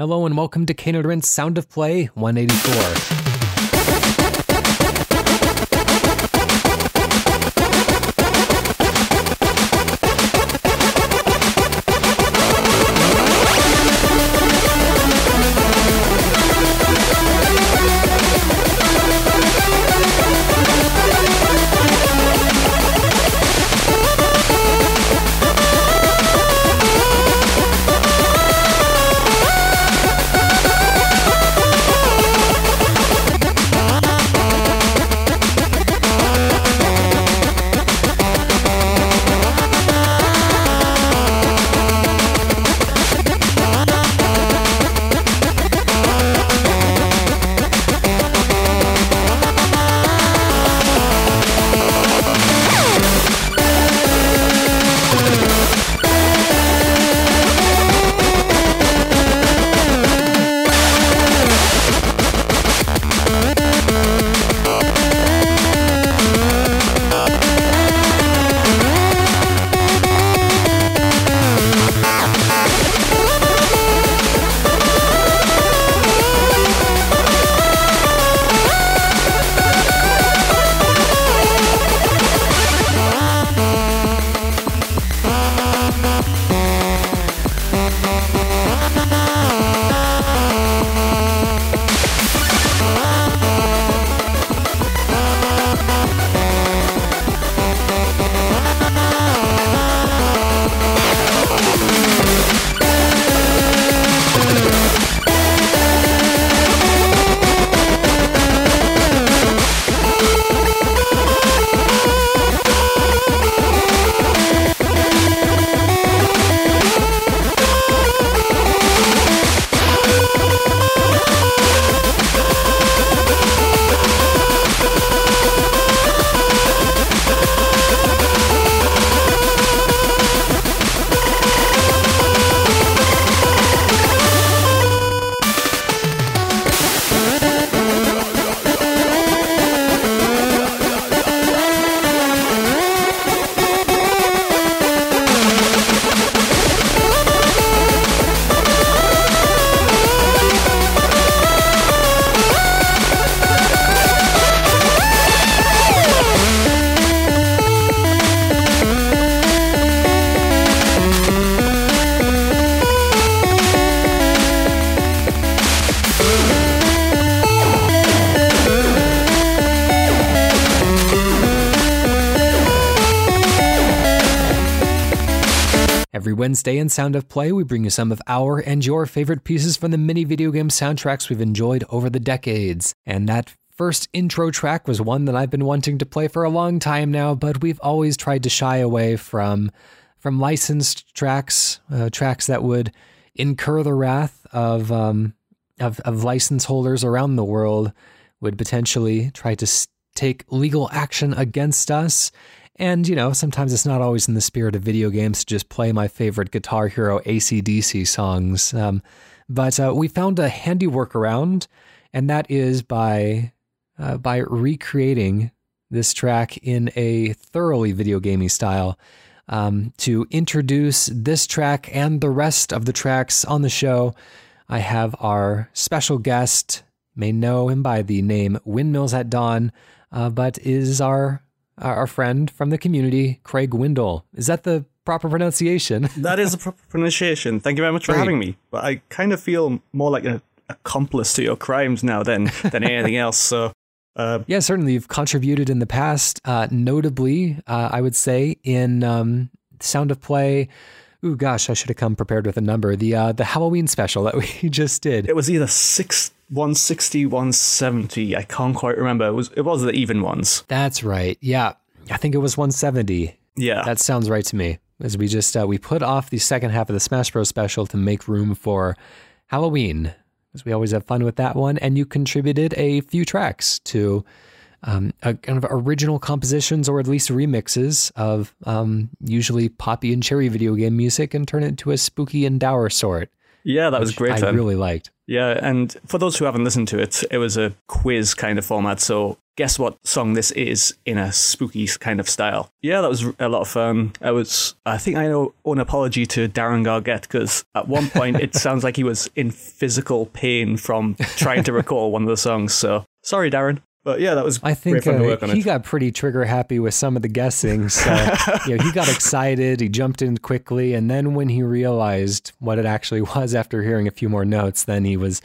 Hello and welcome to Cane Sound of Play 184. Wednesday in Sound of Play, we bring you some of our and your favorite pieces from the many video game soundtracks we've enjoyed over the decades. And that first intro track was one that I've been wanting to play for a long time now, but we've always tried to shy away from from licensed tracks, uh, tracks that would incur the wrath of, um, of of license holders around the world, would potentially try to take legal action against us. And, you know, sometimes it's not always in the spirit of video games to just play my favorite Guitar Hero ACDC songs. Um, but uh, we found a handy workaround, and that is by uh, by recreating this track in a thoroughly video gamey style. Um, to introduce this track and the rest of the tracks on the show, I have our special guest, may know him by the name Windmills at Dawn, uh, but is our our friend from the community, Craig Windle. Is that the proper pronunciation? that is the proper pronunciation. Thank you very much for Great. having me. But I kind of feel more like an accomplice to your crimes now than than anything else. So. Uh, yeah, certainly you've contributed in the past, uh, notably, uh, I would say, in um, Sound of Play. Ooh, gosh, I should have come prepared with a number. The uh, the Halloween special that we just did. It was either six 160, 170. I can't quite remember. It was it was the even ones. That's right. Yeah. I think it was 170. Yeah. That sounds right to me. As we just uh, we put off the second half of the Smash Bros special to make room for Halloween. Because we always have fun with that one. And you contributed a few tracks to um, a, kind of original compositions or at least remixes of um, usually poppy and cherry video game music and turn it into a spooky and dour sort. Yeah, that was great. I really liked. Yeah, and for those who haven't listened to it, it was a quiz kind of format. So guess what song this is in a spooky kind of style. Yeah, that was a lot of fun. I was, I think I owe an apology to Darren Gargett because at one point it sounds like he was in physical pain from trying to recall one of the songs. So sorry, Darren. But yeah, that was I think uh, he it. got pretty trigger happy with some of the guessing. So you know, he got excited, he jumped in quickly, and then when he realized what it actually was after hearing a few more notes, then he was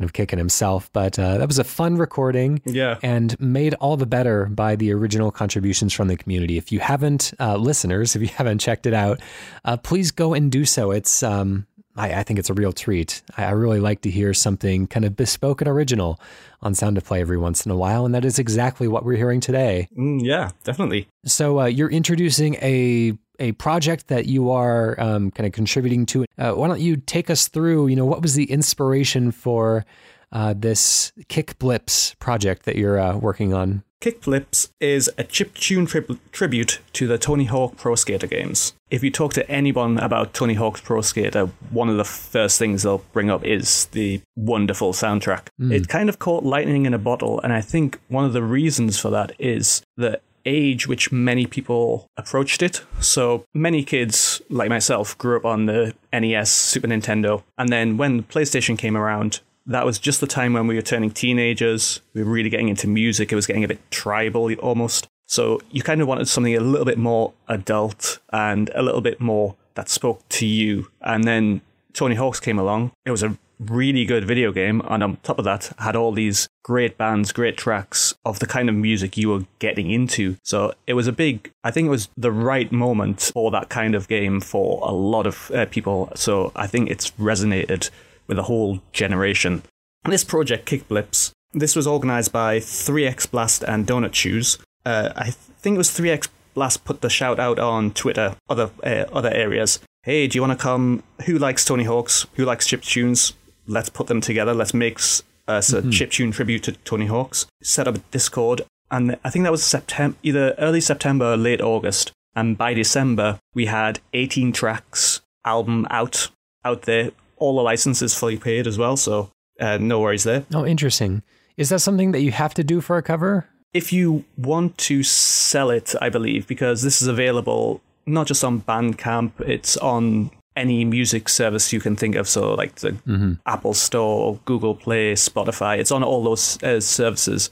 kind of kicking himself. But uh, that was a fun recording, yeah, and made all the better by the original contributions from the community. If you haven't, uh, listeners, if you haven't checked it out, uh, please go and do so. It's um, I, I, think it's a real treat. I, I, really like to hear something kind of bespoke and original on Sound of Play every once in a while, and that is exactly what we're hearing today. Mm, yeah, definitely. So uh, you're introducing a a project that you are um, kind of contributing to. Uh, why don't you take us through? You know, what was the inspiration for uh, this Kickblips project that you're uh, working on? Kickblips is a chiptune tri- tribute to the Tony Hawk Pro Skater games. If you talk to anyone about Tony Hawk's Pro Skater, one of the first things they'll bring up is the wonderful soundtrack. Mm. It kind of caught lightning in a bottle, and I think one of the reasons for that is the age which many people approached it. So many kids, like myself, grew up on the NES, Super Nintendo, and then when PlayStation came around, that was just the time when we were turning teenagers. We were really getting into music. It was getting a bit tribal almost. So you kind of wanted something a little bit more adult and a little bit more that spoke to you. And then Tony Hawk's came along. It was a really good video game. And on top of that, had all these great bands, great tracks of the kind of music you were getting into. So it was a big, I think it was the right moment for that kind of game for a lot of uh, people. So I think it's resonated with a whole generation. This project, Kickblips, this was organized by 3x Blast and Donut Shoes. Uh, I think it was 3x Blast put the shout out on Twitter, other uh, other areas. Hey, do you want to come? Who likes Tony Hawks? Who likes chip tunes? Let's put them together. Let's make us a mm-hmm. chip tune tribute to Tony Hawks. Set up a Discord, and I think that was September, either early September or late August. And by December, we had 18 tracks album out out there all the licenses fully paid as well, so uh, no worries there. Oh, interesting. Is that something that you have to do for a cover? If you want to sell it, I believe, because this is available not just on Bandcamp, it's on any music service you can think of. So, like the mm-hmm. Apple Store, Google Play, Spotify, it's on all those uh, services.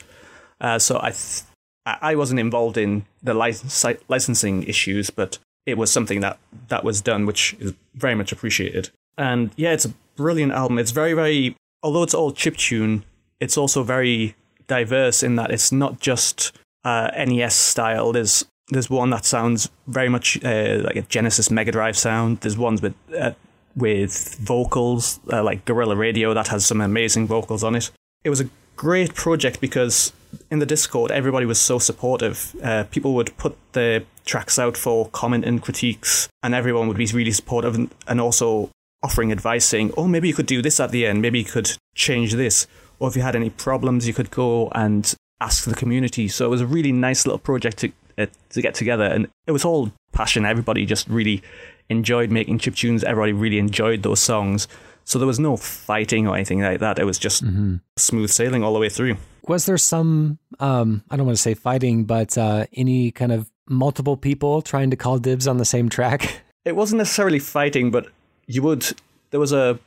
Uh, so, I th- I wasn't involved in the lic- licensing issues, but it was something that, that was done, which is very much appreciated. And yeah, it's a brilliant album. It's very, very, although it's all chip tune, it's also very diverse in that it's not just uh, NES style. There's there's one that sounds very much uh, like a Genesis Mega Drive sound. There's ones with uh, with vocals uh, like Gorilla Radio that has some amazing vocals on it. It was a great project because in the Discord everybody was so supportive. Uh, people would put the tracks out for comment and critiques, and everyone would be really supportive and, and also offering advice saying, oh, maybe you could do this at the end, maybe you could change this. Or if you had any problems, you could go and ask the community. So it was a really nice little project to, uh, to get together. And it was all passion. Everybody just really enjoyed making chip tunes. Everybody really enjoyed those songs. So there was no fighting or anything like that. It was just mm-hmm. smooth sailing all the way through. Was there some, um, I don't want to say fighting, but uh, any kind of multiple people trying to call dibs on the same track? It wasn't necessarily fighting, but you would there was a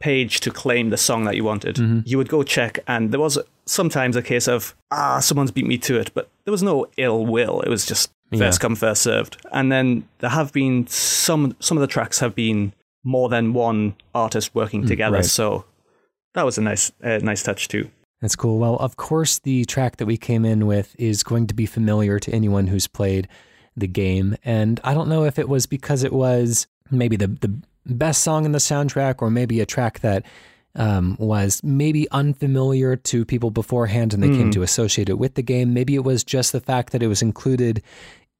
page to claim the song that you wanted. Mm-hmm. You would go check, and there was sometimes a case of ah, someone's beat me to it, but there was no ill will. It was just first yeah. come, first served. And then there have been some some of the tracks have been more than one artist working mm, together, right. so that was a nice uh, nice touch too. That's cool. Well, of course, the track that we came in with is going to be familiar to anyone who's played the game, and I don't know if it was because it was maybe the the best song in the soundtrack, or maybe a track that um, was maybe unfamiliar to people beforehand and they mm. came hmm. to associate it with the game. Maybe it was just the fact that it was included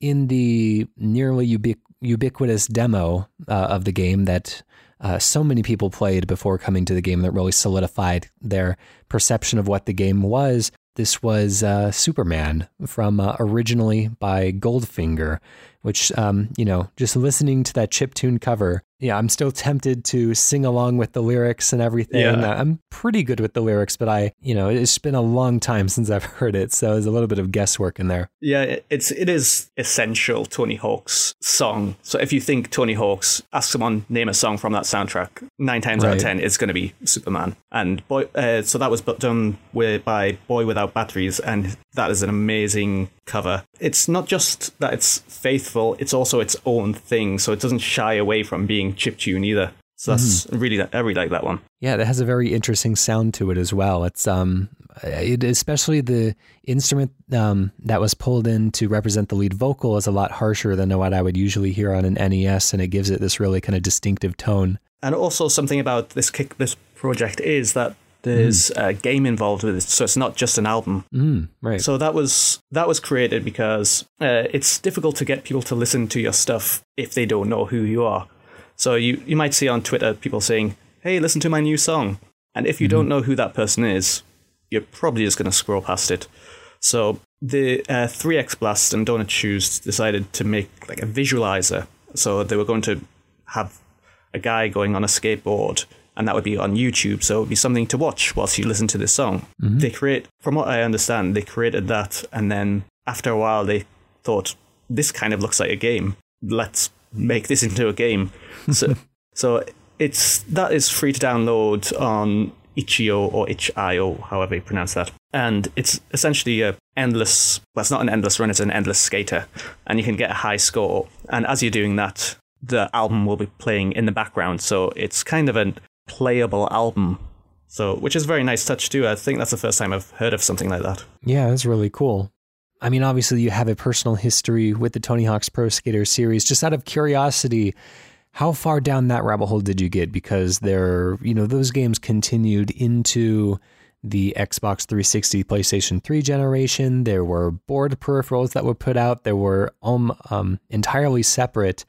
in the nearly ubiqu- ubiquitous demo uh, of the game that uh, so many people played before coming to the game that really solidified their perception of what the game was. This was uh, Superman from uh, originally by Goldfinger, which, um, you know, just listening to that chip tune cover yeah, I'm still tempted to sing along with the lyrics and everything. Yeah. I'm pretty good with the lyrics, but I, you know, it's been a long time since I've heard it, so there's a little bit of guesswork in there. Yeah, it's it is essential Tony Hawk's song. So if you think Tony Hawk's, ask someone name a song from that soundtrack. Nine times out of ten, it's going to be Superman. And boy, uh, so that was done with, by Boy Without Batteries, and that is an amazing cover. It's not just that it's faithful; it's also its own thing. So it doesn't shy away from being chiptune either. So that's really I really like that one. Yeah, that has a very interesting sound to it as well. It's um, it, especially the instrument um that was pulled in to represent the lead vocal is a lot harsher than what I would usually hear on an NES, and it gives it this really kind of distinctive tone. And also something about this kick this project is that there's a game involved with it, so it's not just an album. Mm, right. So that was that was created because uh, it's difficult to get people to listen to your stuff if they don't know who you are. So you you might see on Twitter people saying, "Hey, listen to my new song," and if you don't know who that person is, you're probably just going to scroll past it. So the uh, 3x Blast and Donut Shoes decided to make like a visualizer. So they were going to have a guy going on a skateboard, and that would be on YouTube. So it would be something to watch whilst you listen to this song. They create, from what I understand, they created that, and then after a while, they thought this kind of looks like a game. Let's make this into a game. So, so it's that is free to download on itch.io or itch.io, however you pronounce that. And it's essentially a endless. Well, it's not an endless run; it's an endless skater, and you can get a high score. And as you're doing that, the album will be playing in the background, so it's kind of a playable album. So, which is a very nice touch too. I think that's the first time I've heard of something like that. Yeah, that's really cool. I mean, obviously, you have a personal history with the Tony Hawk's Pro Skater series. Just out of curiosity, how far down that rabbit hole did you get? Because there, you know, those games continued into the Xbox 360, PlayStation 3 generation. There were board peripherals that were put out. There were um, um, entirely separate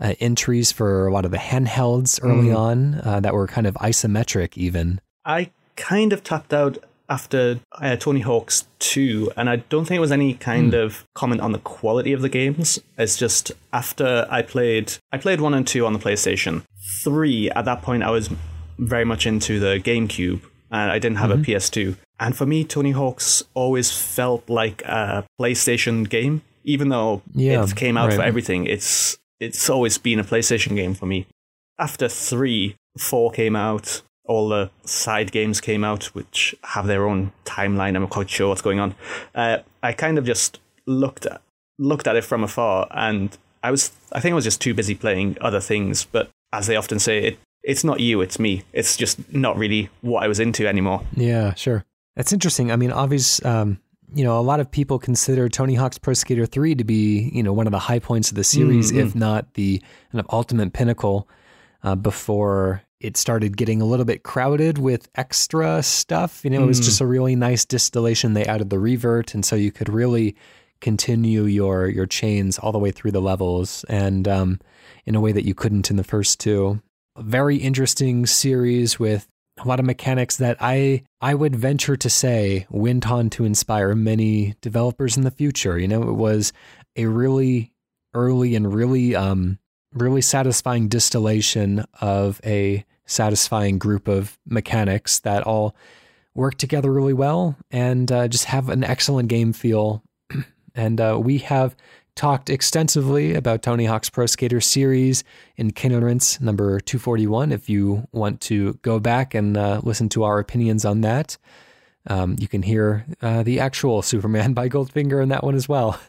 uh, entries for a lot of the handhelds early on uh, that were kind of isometric, even. I kind of tapped out after uh, Tony Hawk's 2, and I don't think it was any kind of comment on the quality of the games. It's just after I played, I played 1 and 2 on the PlayStation. 3, at that point, I was very much into the GameCube, and I didn't have a PS2. And for me, Tony Hawk's always felt like a PlayStation game, even though Yeah, it came out for everything. It's it's always been a PlayStation game for me. After three, four came out, all the side games came out, which have their own timeline. I'm not quite sure what's going on. Uh, I kind of just looked at looked at it from afar, and I was I think I was just too busy playing other things. But as they often say, it it's not you, it's me. It's just not really what I was into anymore. Yeah, sure. That's interesting. I mean, obvious. Um, you know, a lot of people consider Tony Hawk's Pro Skater 3 to be, you know, one of the high points of the series, if not the kind of ultimate pinnacle. Uh, before it started getting a little bit crowded with extra stuff, you know, it was just a really nice distillation. They added the revert, and so you could really continue your your chains all the way through the levels, and um, in a way that you couldn't in the first two. A very interesting series with a lot of mechanics that I I would venture to say went on to inspire many developers in the future. You know, it was a really early and really um really satisfying distillation of a satisfying group of mechanics that all work together really well and uh, just have an excellent game feel. and uh, we have talked extensively about Tony Hawk's Pro Skater series in Cane and Rinse number 241. If you want to go back and uh, listen to our opinions on that, um, you can hear uh, the actual Superman by Goldfinger in that one as well.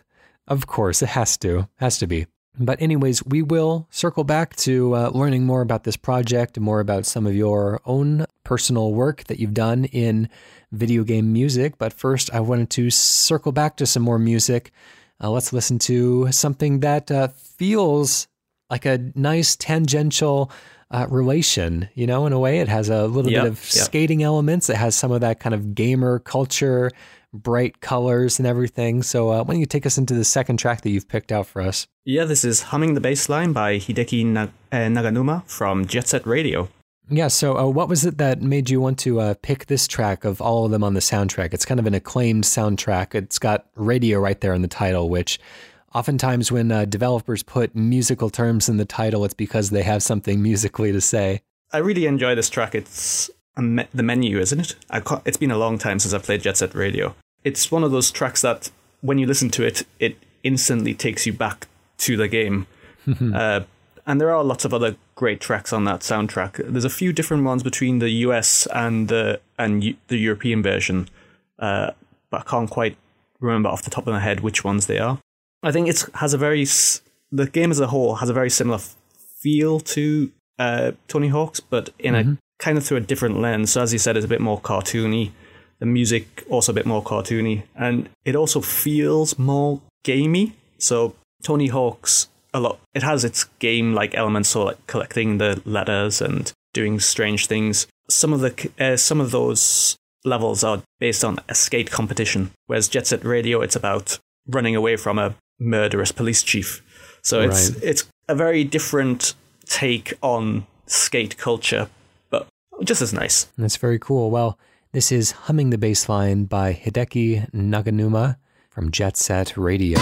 Of course, it has to, has to be. But, anyways, we will circle back to uh, learning more about this project and more about some of your own personal work that you've done in video game music. But first, I wanted to circle back to some more music. Uh, let's listen to something that uh, feels like a nice tangential uh, relation. You know, in a way, it has a little Yep, bit of yep. skating elements. It has some of that kind of gamer culture, bright colors, and everything. So, uh, why don't you take us into the second track that you've picked out for us? Yeah, this is Humming the Bassline by Hideki Na- uh, Naganuma from Jet Set Radio. Yeah. So, uh, what was it that made you want to uh, pick this track of all of them on the soundtrack? It's kind of an acclaimed soundtrack. It's got radio right there in the title, which oftentimes when uh, developers put musical terms in the title, it's because they have something musically to say. I really enjoy this track. It's me- the menu, isn't it? It's been a long time since I've played Jet Set Radio. It's one of those tracks that when you listen to it, it instantly takes you back to the game. uh, and there are lots of other great tracks on that soundtrack. There's a few different ones between the US and the and U- the European version, uh, but I can't quite remember off the top of my head which ones they are. I think it has a very the game as a whole has a very similar feel to uh, Tony Hawk's, but in mm-hmm. a kind of through a different lens. So as you said, it's a bit more cartoony. The music also a bit more cartoony, and it also feels more gamey. So Tony Hawk's a lot. It has its game like elements, so like collecting the letters and doing strange things. Some of the uh, some of those levels are based on a skate competition, whereas Jet Set Radio it's about running away from a murderous police chief. So it's right. it's a very different take on skate culture, just as nice. That's very cool. Well, this is Humming the Bassline by Hideki Naganuma from Jet Set Radio.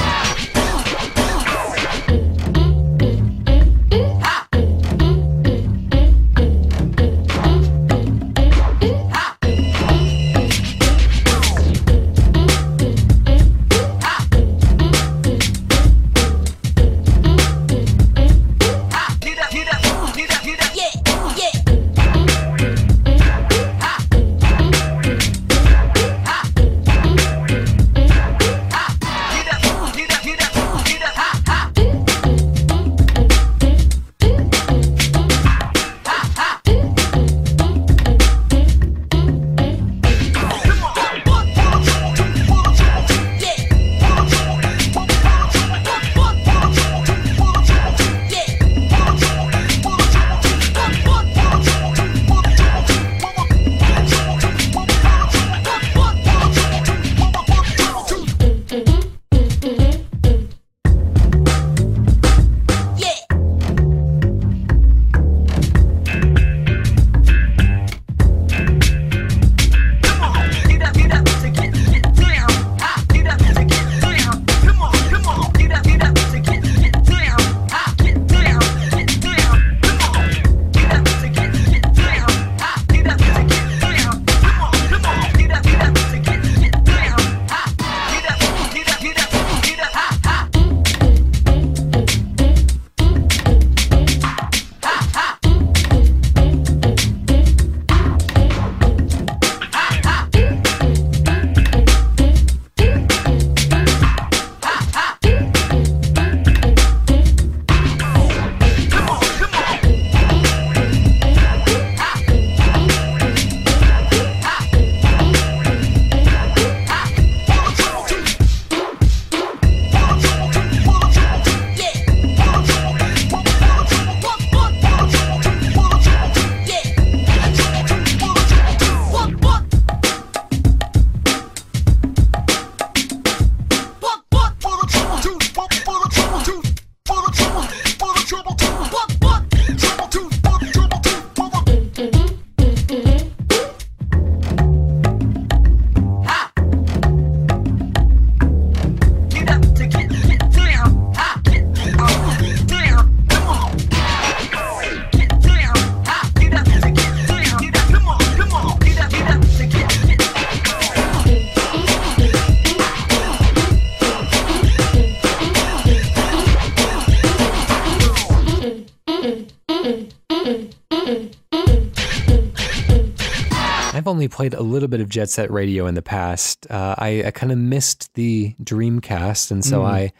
Played a little bit of Jet Set Radio in the past. Uh, I, I kind of missed the Dreamcast, and so mm. I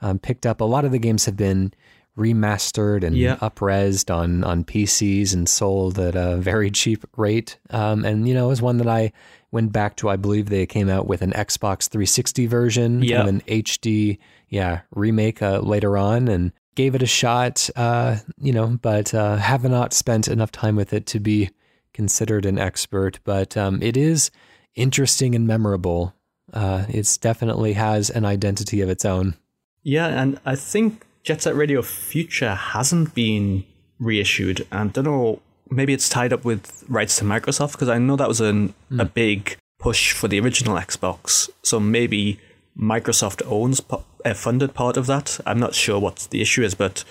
um, picked up a lot of the games have been remastered and yeah. upresed on on PCs and sold at a very cheap rate. Um, and you know, it was one that I went back to. I believe they came out with an Xbox 360 version, yeah. of an HD, yeah, remake uh, later on, and gave it a shot. Uh, you know, but uh, have not spent enough time with it to be considered an expert, but um, it is interesting and memorable. Uh, it definitely has an identity of its own. Yeah, and I think Jet Set Radio Future hasn't been reissued. And I don't know, maybe it's tied up with rights to Microsoft because I know that was an, mm. a big push for the original Xbox. So maybe Microsoft owns a funded part of that. I'm not sure what the issue is, but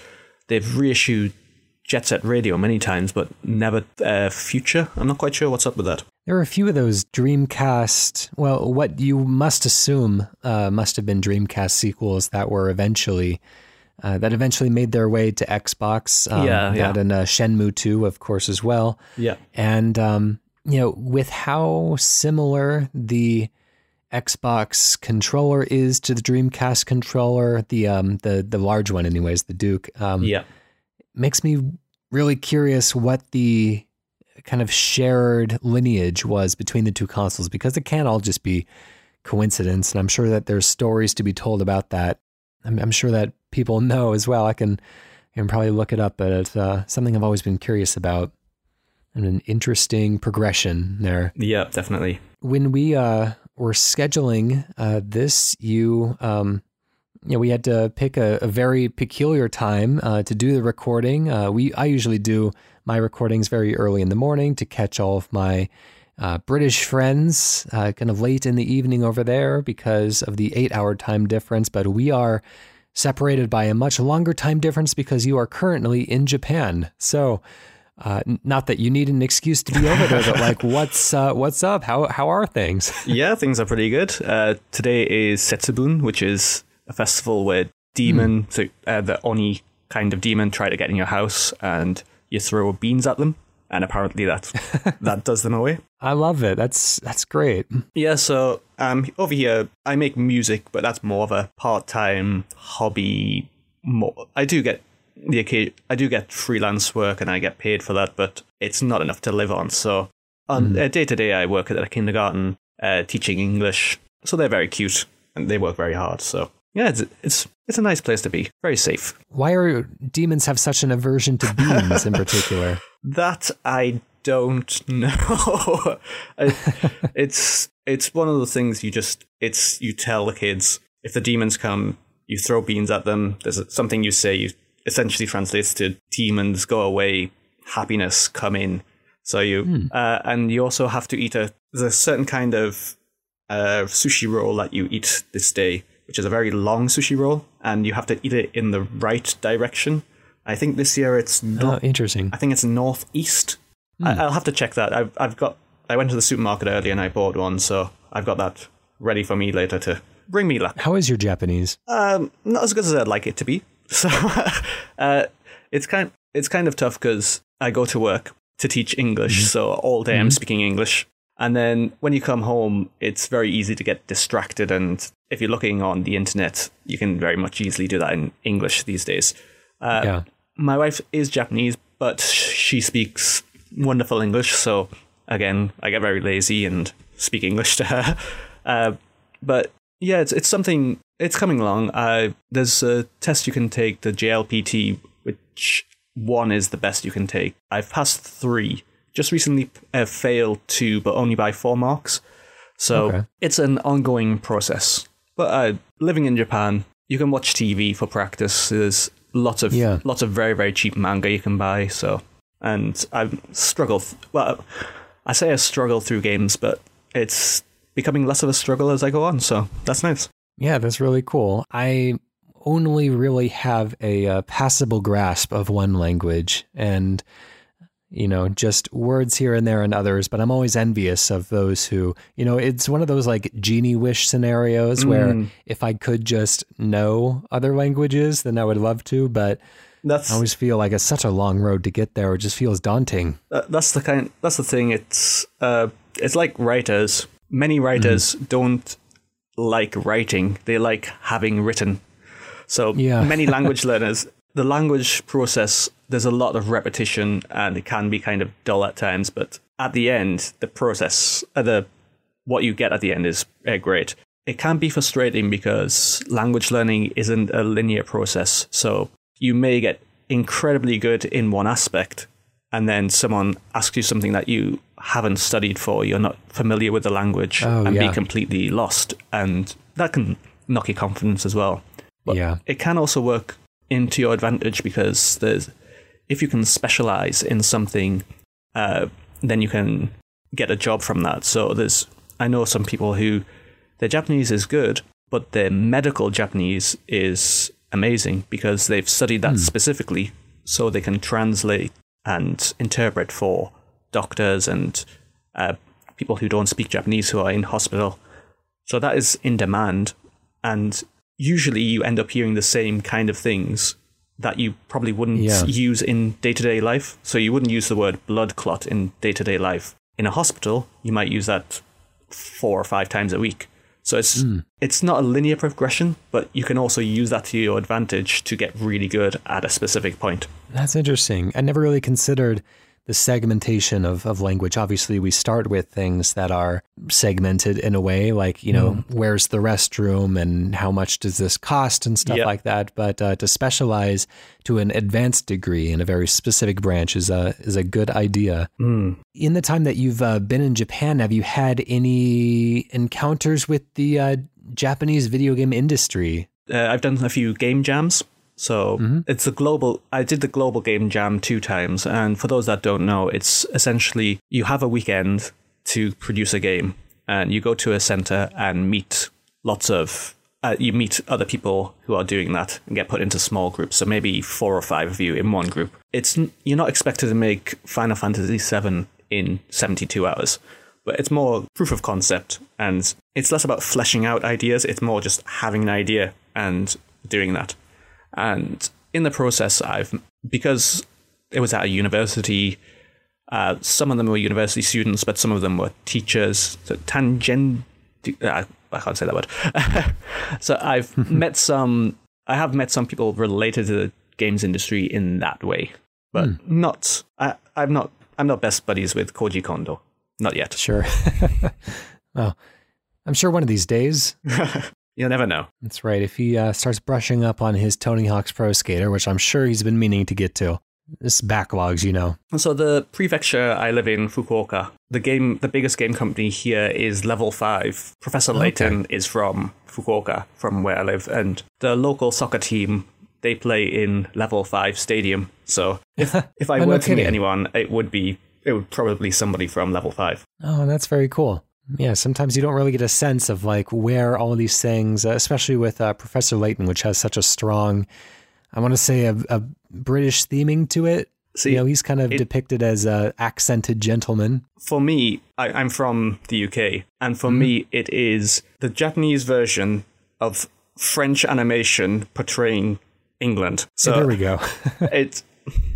they've reissued Jet Set Radio many times, but never uh, Future. I'm not quite sure what's up with that. There are a few of those Dreamcast, well, what you must assume uh, must have been Dreamcast sequels that were eventually. Uh, that eventually made their way to Xbox. Um, yeah, yeah. That and uh, Shenmue 2, of course, as well. Yeah. And, um, you know, with how similar the Xbox controller is to the Dreamcast controller, the um the the large one anyways, the Duke. Um yeah. Makes me really curious what the kind of shared lineage was between the two consoles because it can't all just be coincidence and I'm sure that there's stories to be told about that. I'm, I'm sure that people know as well. I can I can probably look it up, but it's uh, something I've always been curious about and an interesting progression there. Yeah, definitely. When we uh were scheduling uh, this, you um, you know, we had to pick a, a very peculiar time uh, to do the recording. Uh, we I usually do my recordings very early in the morning to catch all of my uh, British friends uh, kind of late in the evening over there because of the eight-hour time difference. But we are separated by a much longer time difference because you are currently in Japan. So uh, not that you need an excuse to be over there, but like, what's uh, what's up? How how are things? yeah, things are pretty good. Uh, today is Setsubun, which is a festival where demon, mm. so uh, the oni kind of demon, try to get in your house, and you throw beans at them, and apparently that that does them away. I love it. That's that's great. Yeah. So um, over here, I make music, but that's more of a part time hobby. More, I do get the occasion, I do get freelance work and I get paid for that, but it's not enough to live on. So on day to day, I work at a kindergarten uh, teaching English. So they're very cute and they work very hard. So yeah, it's it's it's a nice place to be. Very safe. Why are demons have such an aversion to beans in particular? that I don't know. it's it's one of the things you just it's you tell the kids if the demons come, you throw beans at them. There's something you say you essentially translates to demons go away, happiness come in. So you hmm. uh, and you also have to eat a there's a certain kind of uh, sushi roll that you eat this day, which is a very long sushi roll, and you have to eat it in the right direction. I think this year it's not oh, interesting. I think it's northeast. Hmm. I, will have to check that. I've I've got I went to the supermarket earlier and I bought one, so I've got that ready for me later to bring me luck. How is your Japanese? Um, not as good as I'd like it to be. So uh, it's kind it's kind of tough because I go to work to teach English, mm-hmm. so all day mm-hmm. I'm speaking English. And then when you come home, it's very easy to get distracted. And if you're looking on the internet, you can very much easily do that in English these days. Uh, yeah. My wife is Japanese, but she speaks wonderful English. So again, I get very lazy and speak English to her. Uh, but yeah, it's it's something. It's coming along. Uh, there's a test you can take, the JLPT, which one is the best you can take. I've passed three. Just recently uh, failed two, but only by four marks. So okay. it's an ongoing process. But uh, living in Japan, you can watch TV for practice. There's lots of yeah. lots of very very cheap manga you can buy. So and I struggle. struggled. Well, I say I struggle through games, but it's becoming less of a struggle as I go on. So that's nice. Yeah, that's really cool. I only really have a uh, passable grasp of one language and you know just words here and there and others but i'm always envious of those who you know it's one of those like genie wish scenarios mm. where if i could just know other languages then i would love to but that's, I always feel like it's such a long road to get there. It just feels daunting. Uh, that's the kind. That's the thing. It's uh, it's like writers many writers mm. don't like writing, they like having written. So yeah. many language learners, the language process, there's a lot of repetition and it can be kind of dull at times, but at the end, the process, uh, the what you get at the end is uh, great. It can be frustrating because language learning isn't a linear process. So you may get incredibly good in one aspect, and then someone asks you something that you haven't studied for, you're not familiar with the language, oh, and yeah. be completely lost. And that can knock your confidence as well. But yeah. it can also work into your advantage because there's if you can specialize in something, uh, then you can get a job from that. So there's I know some people who their Japanese is good, but their medical Japanese is amazing because they've studied that specifically so they can translate and interpret for doctors and uh, people who don't speak Japanese who are in hospital. So that is in demand, and usually you end up hearing the same kind of things that you probably wouldn't Yeah. use in day to day life. So you wouldn't use the word blood clot in day to day life. In a hospital, you might use that four or five times a week. So it's hmm. it's not a linear progression, but you can also use that to your advantage to get really good at a specific point. That's interesting. I never really considered the segmentation of, of language. Obviously, we start with things that are segmented in a way, like, you know, where's the restroom and how much does this cost and stuff Yep. like that. But uh, to specialize to an advanced degree in a very specific branch is a, is a good idea. In the time that you've uh, been in Japan, have you had any encounters with the uh, Japanese video game industry? uh, I've done a few game jams. So it's a global. I did the global game jam two times, and for those that don't know, it's essentially you have a weekend to produce a game, and you go to a center and meet lots of. Uh, you meet other people who are doing that and get put into small groups. So maybe four or five of you in one group. It's you're not expected to make Final Fantasy VII in 72 hours but it's more proof of concept and it's less about fleshing out ideas it's more just having an idea and doing that and in the process i've because it was at a university uh, some of them were university students but some of them were teachers. So tangent uh, i can't say that word. So i've met some i have met some people related to the games industry in that way but not I, i'm not i'm not best buddies with koji kondo. Not yet. Sure. well, I'm sure one of these days You'll never know. That's right. If he uh, starts brushing up on his Tony Hawk's Pro Skater, which I'm sure he's been meaning to get to, this backlogs, you know. So the prefecture I live in, Fukuoka, the game, the biggest game company here is Level Five. Professor Layton is from Fukuoka, from where I live, and the local soccer team they play in Level Five Stadium. So if if I Oh, no were to meet anyone, it would be it would probably somebody from Level Five. Oh, that's very cool. Yeah, sometimes you don't really get a sense of like where all these things, uh, especially with uh, Professor Layton, which has such a strong, I want to say, a, a British theming to it. See, you know, he's kind of it- depicted as a accented gentleman. for me, I, I'm from the UK, and for me, it is the Japanese version of French animation portraying England. So there we go. it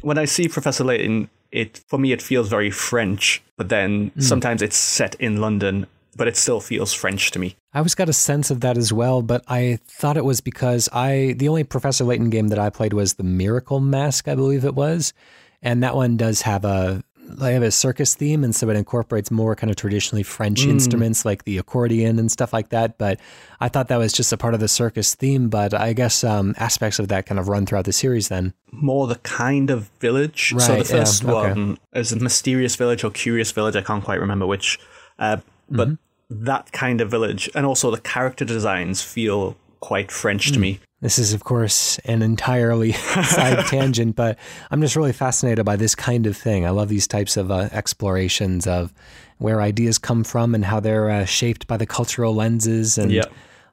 when I see Professor Layton, it for me it feels very French, but then hmm. sometimes it's set in London, but it still feels French to me. I always got a sense of that as well, but I thought it was because I the only Professor Layton game that I played was the Miracle Mask, I believe it was, and that one does have a they have a circus theme, and so it incorporates more kind of traditionally French instruments like the accordion and stuff like that. But I thought that was just a part of the circus theme. But I guess um, aspects of that kind of run throughout the series. Then More the kind of village. so the Right, yeah, first okay. one is a mysterious village or curious village. I can't quite remember which, uh, but Mm-hmm. that kind of village, and also the character designs feel quite French Mm. to me. This is, of course, an entirely side tangent, but I'm just really fascinated by this kind of thing. I love these types of uh, explorations of where ideas come from and how they're uh, shaped by the cultural lenses and Yeah.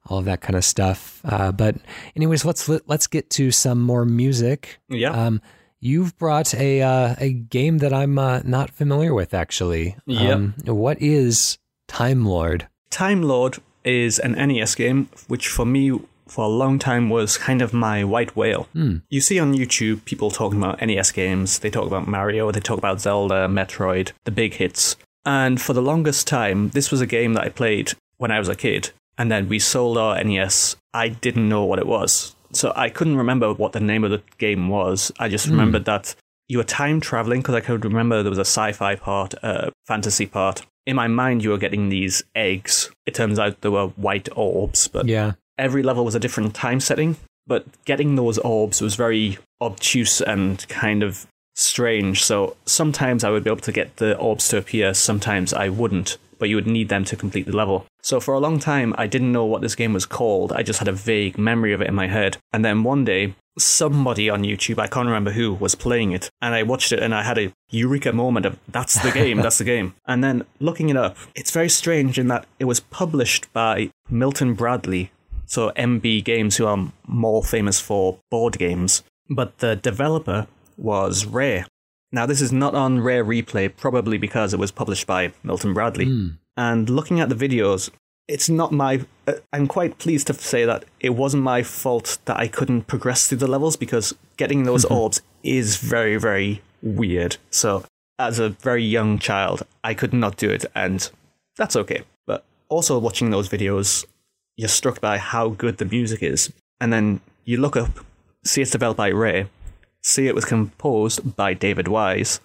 all of that kind of stuff. Uh, but, anyways, let's let, let's get to some more music. Yeah. Um, you've brought a uh, a game that I'm uh, not familiar with, actually. Yep. Um, what is Time Lord? Time Lord is an NES game, which for me, for a long time, was kind of my white whale. Hmm. You see on YouTube people talking about NES games, they talk about Mario, they talk about Zelda, Metroid, the big hits. And for the longest time, this was a game that I played when I was a kid. And then we sold our NES. I didn't know what it was. So I couldn't remember what the name of the game was. I just hmm. remembered that you were time traveling because I could remember there was a sci-fi part, a fantasy part. In my mind, you were getting these eggs. It turns out they were white orbs, but Yeah. Every level was a different time setting. But getting those orbs was very obtuse and kind of strange. So sometimes I would be able to get the orbs to appear, sometimes I wouldn't, but you would need them to complete the level. So for a long time, I didn't know what this game was called. I just had a vague memory of it in my head. And then one day, somebody on YouTube, I can't remember who, was playing it. And I watched it and I had a eureka moment of that's the game, that's the game. And then looking it up, it's very strange in that it was published by Milton Bradley. So MB Games, who are more famous for board games, but the developer was Rare. Now, this is not on Rare Replay, probably because it was published by Milton Bradley. Mm. And looking at the videos, it's not my. Uh, I'm quite pleased to say that it wasn't my fault that I couldn't progress through the levels because getting those orbs is very, very weird. So, as a very young child, I could not do it, and that's okay. But also, watching those videos, you're struck by how good the music is. And then you look up, see it's developed by Rare, see it was composed by David Wise,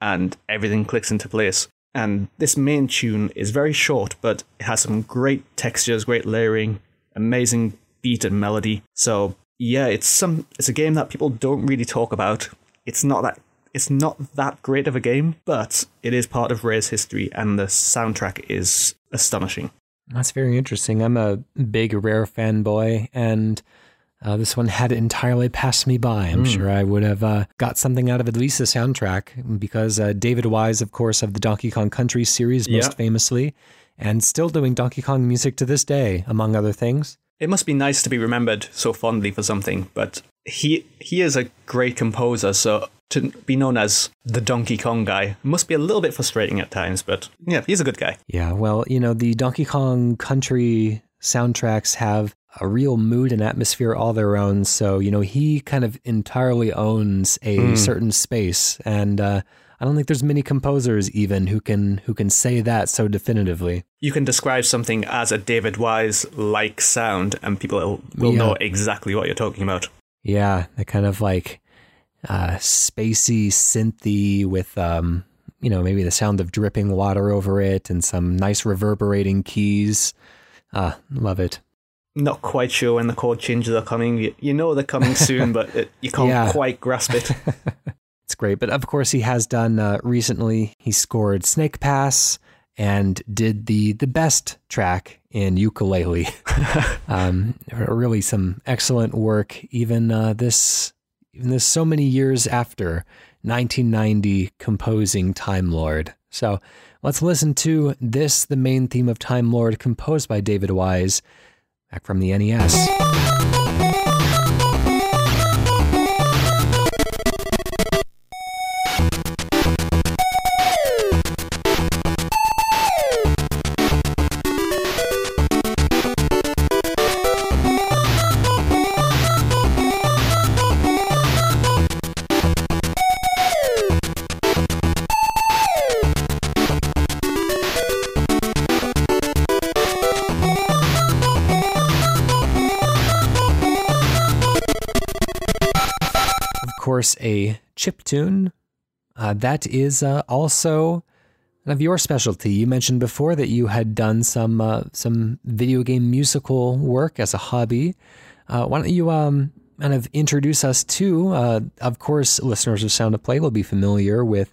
and everything clicks into place. And this main tune is very short, but it has some great textures, great layering, amazing beat and melody. So yeah, it's some it's a game that people don't really talk about. It's not that it's not that great of a game, but it is part of Rare's history, and the soundtrack is astonishing. That's very interesting. I'm a big Rare fanboy, and uh, this one had entirely passed me by. I'm mm. sure I would have uh, got something out of at least the soundtrack because uh, David Wise, of course, of the Donkey Kong Country series, most famously, and still doing Donkey Kong music to this day, among other things. It must be nice to be remembered so fondly for something, but he he is a great composer, so to be known as the Donkey Kong guy must be a little bit frustrating at times, but yeah, he's a good guy. Yeah, well, you know, the Donkey Kong Country soundtracks have a real mood and atmosphere all their own. So, you know, he kind of entirely owns a mm. certain space. And uh, I don't think there's many composers even who can who can say that so definitively. You can describe something as a David Wise like sound and people will, will yeah. know exactly what you're talking about. Yeah, the kind of like uh, spacey synthy with um, you know, maybe the sound of dripping water over it and some nice reverberating keys. Ah, love it. Not quite sure when the chord changes are coming. You, you know they're coming soon, but it, you can't yeah. quite grasp it. it's great. But of course, he has done uh, recently, he scored Snake Pass and did the, the best track in Yooka-Laylee. um, really some excellent work, even uh, this, even this so many years after 1990 composing Time Lord. So let's listen to this, the main theme of Time Lord, composed by David Wise, back from the NES. Course, a chip tune. Uh, that is uh, also of your specialty. You mentioned before that you had done some uh, some video game musical work as a hobby. Uh, why don't you um, kind of introduce us to? Uh, of course, listeners of Sound of Play will be familiar with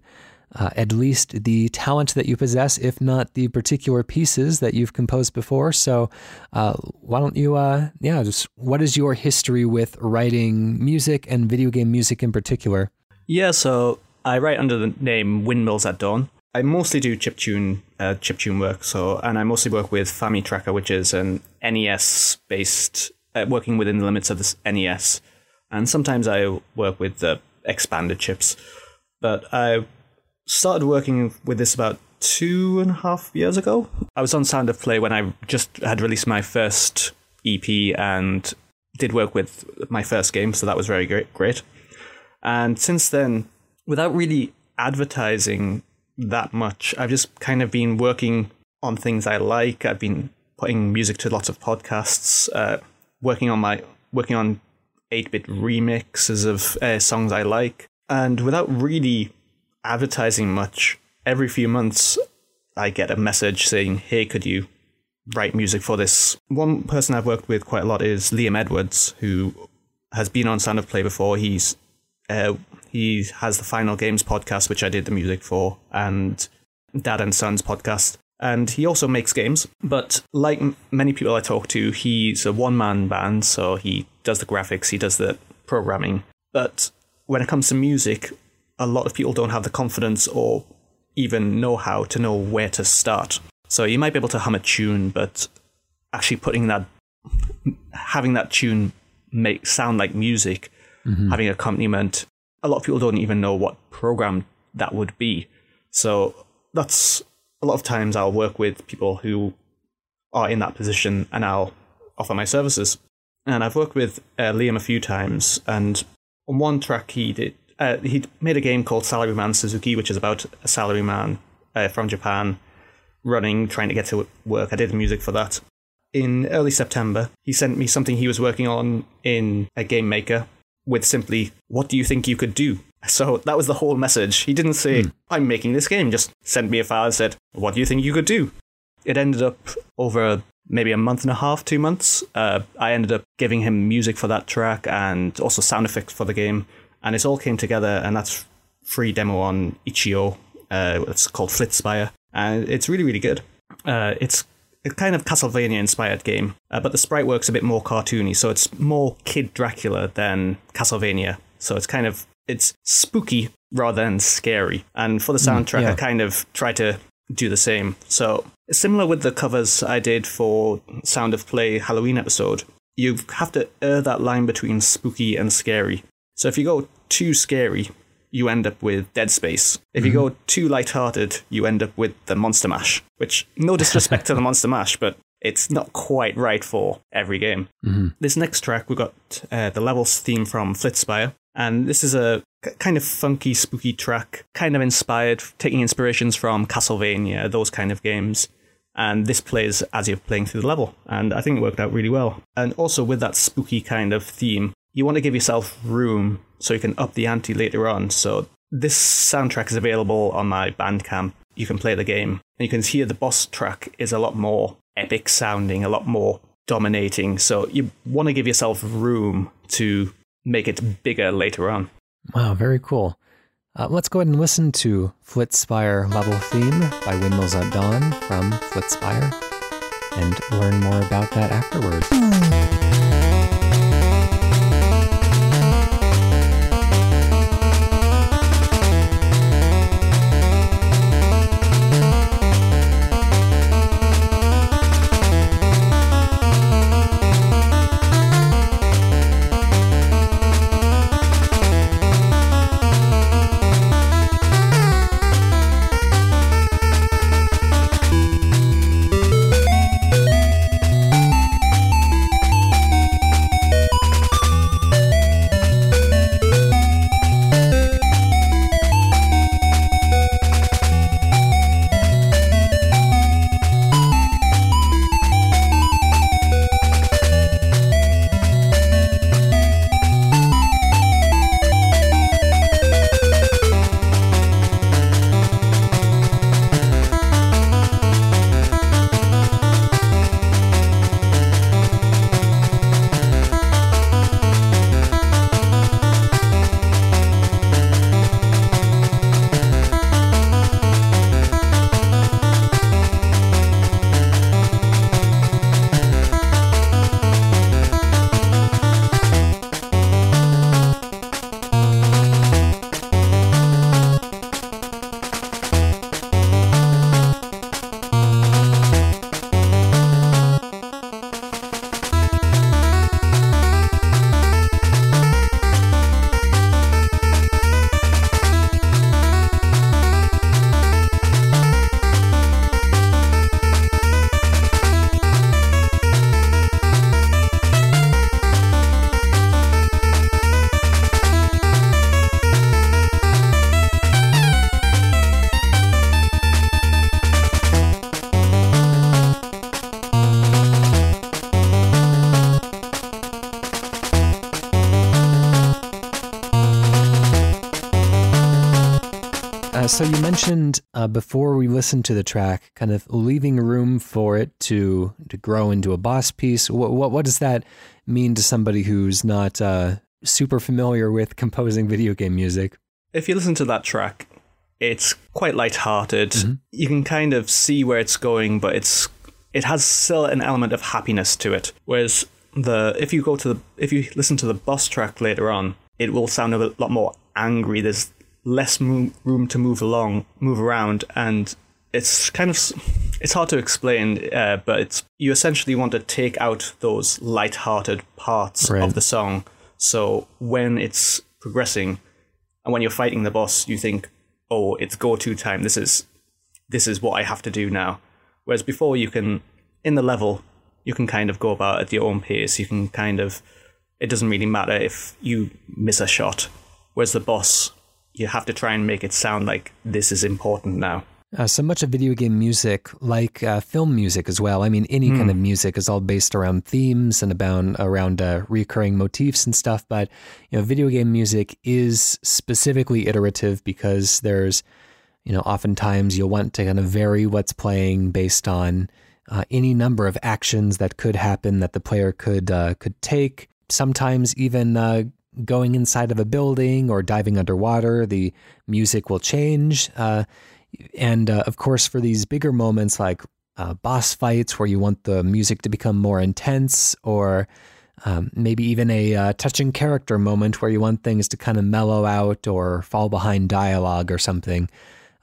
uh, at least the talent that you possess, if not the particular pieces that you've composed before. So, uh, why don't you, uh, yeah, just what is your history with writing music and video game music in particular? Yeah, so I write under the name Windmills at Dawn. I mostly do chiptune uh, chiptune work, so and I mostly work with FamiTracker, which is an NES based, uh, working within the limits of the NES, and sometimes I work with the expanded chips. But I started working with this about two and a half years ago. I was on Sound of Play when I just had released my first EP and did work with my first game, so that was very great. Great. And since then, without really advertising that much, I've just kind of been working on things I like. I've been putting music to lots of podcasts, uh, working on my working on eight bit remixes of uh, songs I like, and without really advertising much. Every few months, I get a message saying, "Hey, could you write music for this?" One person I've worked with quite a lot is Liam Edwards, who has been on Sound of Play before. He's uh, he has the Final Games podcast, which I did the music for, and Dad and Sons podcast. And he also makes games, but like many people I talk to, he's a one man band, so he does the graphics, he does the programming. But when it comes to music, a lot of people don't have the confidence or even know how to know where to start. So you might be able to hum a tune, but actually putting that having that tune make sound like music, mm-hmm. having accompaniment. A lot of people don't even know what program that would be. So that's a lot of times I'll work with people who are in that position and I'll offer my services. And I've worked with uh, Liam a few times, and on one track he did uh, he made a game called Salaryman Suzuki, which is about a salaryman uh, from Japan running, trying to get to work. I did the music for that. In early September, he sent me something he was working on in a game maker with simply, What do you think you could do? So that was the whole message. He didn't say, hmm. I'm making this game, just sent me a file and said, What do you think you could do? It ended up over maybe a month and a half, two months. Uh, I ended up giving him music for that track and also sound effects for the game and it all came together, and that's free demo on itch.io. Uh, it's called Flitspire, and it's really really good. Uh, it's a kind of Castlevania inspired game, uh, but the sprite works a bit more cartoony, so it's more Kid Dracula than Castlevania. So it's kind of it's spooky rather than scary. And for the mm, soundtrack, mm, yeah. I kind of try to do the same. So similar with the covers I did for Sound of Play Halloween episode. You have to err that line between spooky and scary. So if you go too scary, you end up with Dead Space. If you mm-hmm. go too light-hearted, you end up with the Monster Mash. Which, no disrespect to the Monster Mash, but it's not quite right for every game. Mm-hmm. This next track, we've got uh, the levels theme from Flitspire, and this is a kind of funky, spooky track, kind of inspired, taking inspirations from Castlevania, those kind of games. And this plays as you're playing through the level, and I think it worked out really well. And also with that spooky kind of theme, you want to give yourself room so you can up the ante later on. So this soundtrack is available on my Bandcamp. You can play the game, and you can hear the boss track is a lot more epic sounding, a lot more dominating. So you want to give yourself room to make it bigger later on. Wow, very cool. Uh, let's go ahead and listen to Flitspire level theme by Windmills at Dawn from Flitspire and learn more about that afterwards. Mentioned uh, before we listened to the track, kind of leaving room for it to to grow into a boss piece. What what, what does that mean to somebody who's not uh, super familiar with composing video game music? If you listen to that track, it's quite light-hearted. Mm-hmm. You can kind of see where it's going, but it's it has still an element of happiness to it. Whereas the if you go to the if you listen to the boss track later on, it will sound a lot more angry. There's less mo- room to move along, move around, and it's kind of it's hard to explain, uh, but it's you essentially want to take out those light-hearted parts Right. of the song. So when it's progressing, and when you're fighting the boss, you think, "Oh, it's go-to time. This is this is what I have to do now." Whereas before, you can in the level, you can kind of go about at your own pace. You can kind of it doesn't really matter if you miss a shot. Whereas the boss, you have to try and make it sound like this is important now. Uh, so much of video game music, like uh, film music as well. I mean, any kind of music is all based around themes and about around uh, recurring motifs and stuff. But you know, video game music is specifically iterative because there's, you know, oftentimes you'll want to kind of vary what's playing based on uh, any number of actions that could happen that the player could uh, could take. Sometimes even uh, going inside of a building or diving underwater, the music will change. Uh, and uh, of course, for these bigger moments like uh, boss fights where you want the music to become more intense, or um, maybe even a uh, touching character moment where you want things to kind of mellow out or fall behind dialogue or something.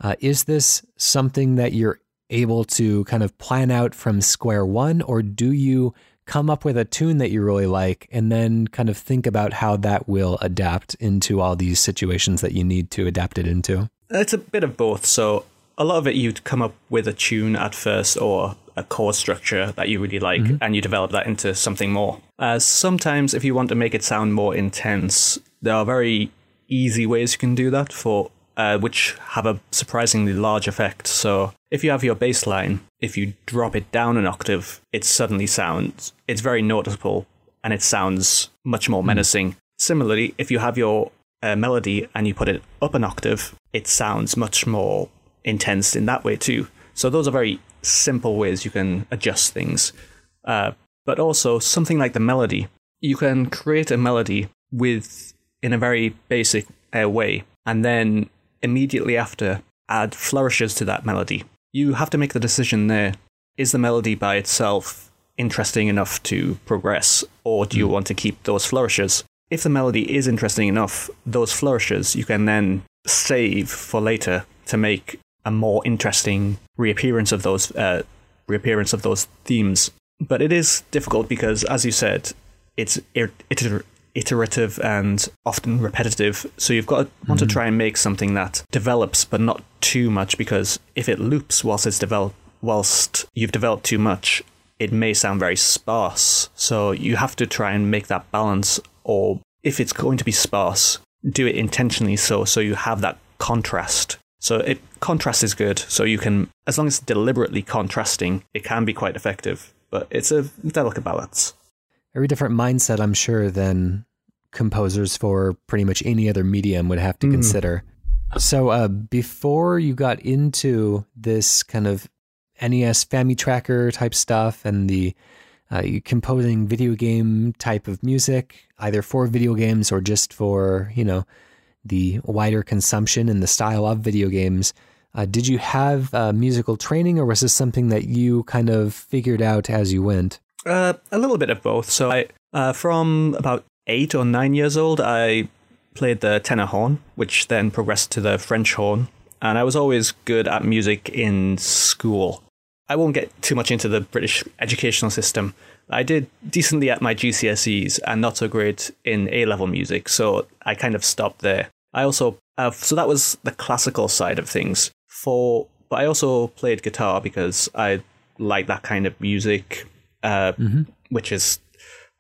Uh, is this something that you're able to kind of plan out from square one, or do you come up with a tune that you really like and then kind of think about how that will adapt into all these situations that you need to adapt it into? It's a bit of both. So a lot of it you'd come up with a tune at first or a chord structure that you really like and you develop that into something more. Uh, sometimes if you want to make it sound more intense, there are very easy ways you can do that for uh, which have a surprisingly large effect. So if you have your bass line, if you drop it down an octave, it suddenly sounds it's very noticeable and it sounds much more menacing. Similarly, if you have your uh, melody and you put it up an octave, it sounds much more intense in that way too. So those are very simple ways you can adjust things. Uh, but also something like the melody, you can create a melody with in a very basic uh, way, and then immediately after add flourishes to that melody. You have to make the decision there: is the melody by itself interesting enough to progress, or do you want to keep those flourishes? If the melody is interesting enough, those flourishes you can then save for later to make a more interesting reappearance of those uh, reappearance of those themes. But it is difficult because, as you said, it's iter- iterative and often repetitive. So you've got to want to hmm. try and make something that develops, but not too much. Because if it loops whilst it's developed, whilst you've developed too much, it may sound very sparse. So you have to try and make that balance. Or if it's going to be sparse, do it intentionally so so you have that contrast. So it contrast is good. So you can, as long as it's deliberately contrasting, it can be quite effective. But it's a delicate balance. Very different mindset, I'm sure, than composers for pretty much any other medium would have to consider. So, uh, before you got into this kind of NES FamiTracker type stuff and the uh, composing video game type of music, either for video games or just for you know the wider consumption and the style of video games. Uh, did you have uh, musical training, or was this something that you kind of figured out as you went? Uh, a little bit of both. So I, uh, from about eight or nine years old, I played the tenor horn, which then progressed to the French horn, and I was always good at music in school. I won't get too much into the British educational system. I did decently at my GCSEs and not so great in A level music, so I kind of stopped there. I also, uh, so that was the classical side of things. For, but I also played guitar because I like that kind of music, uh, which is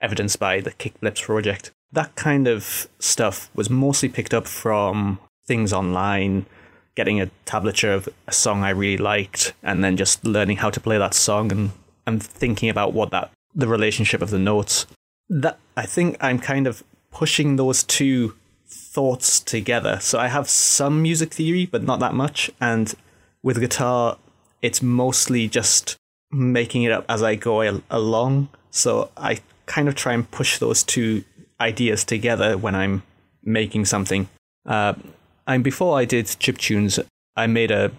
evidenced by the Kickblips project. That kind of stuff was mostly picked up from things online, getting a tablature of a song I really liked, and then just learning how to play that song and, and thinking about what that the relationship of the notes. That I think I'm kind of pushing those two thoughts together. So I have some music theory, but not that much. And with guitar, it's mostly just making it up as I go al- along. So I kind of try and push those two ideas together when I'm making something. Uh, and before I did chip tunes, I made a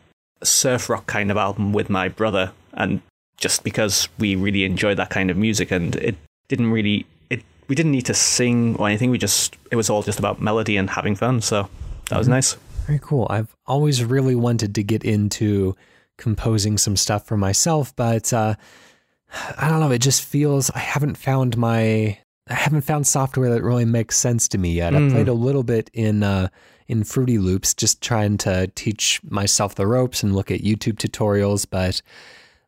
surf rock kind of album with my brother, and just because we really enjoyed that kind of music, and it didn't really it we didn't need to sing or anything. We just it was all just about melody and having fun. So that was nice. Very cool. I've always really wanted to get into composing some stuff for myself, but uh, I don't know. It just feels I haven't found my I haven't found software that really makes sense to me yet. Mm. I played a little bit in uh, in Fruity Loops, just trying to teach myself the ropes and look at YouTube tutorials, but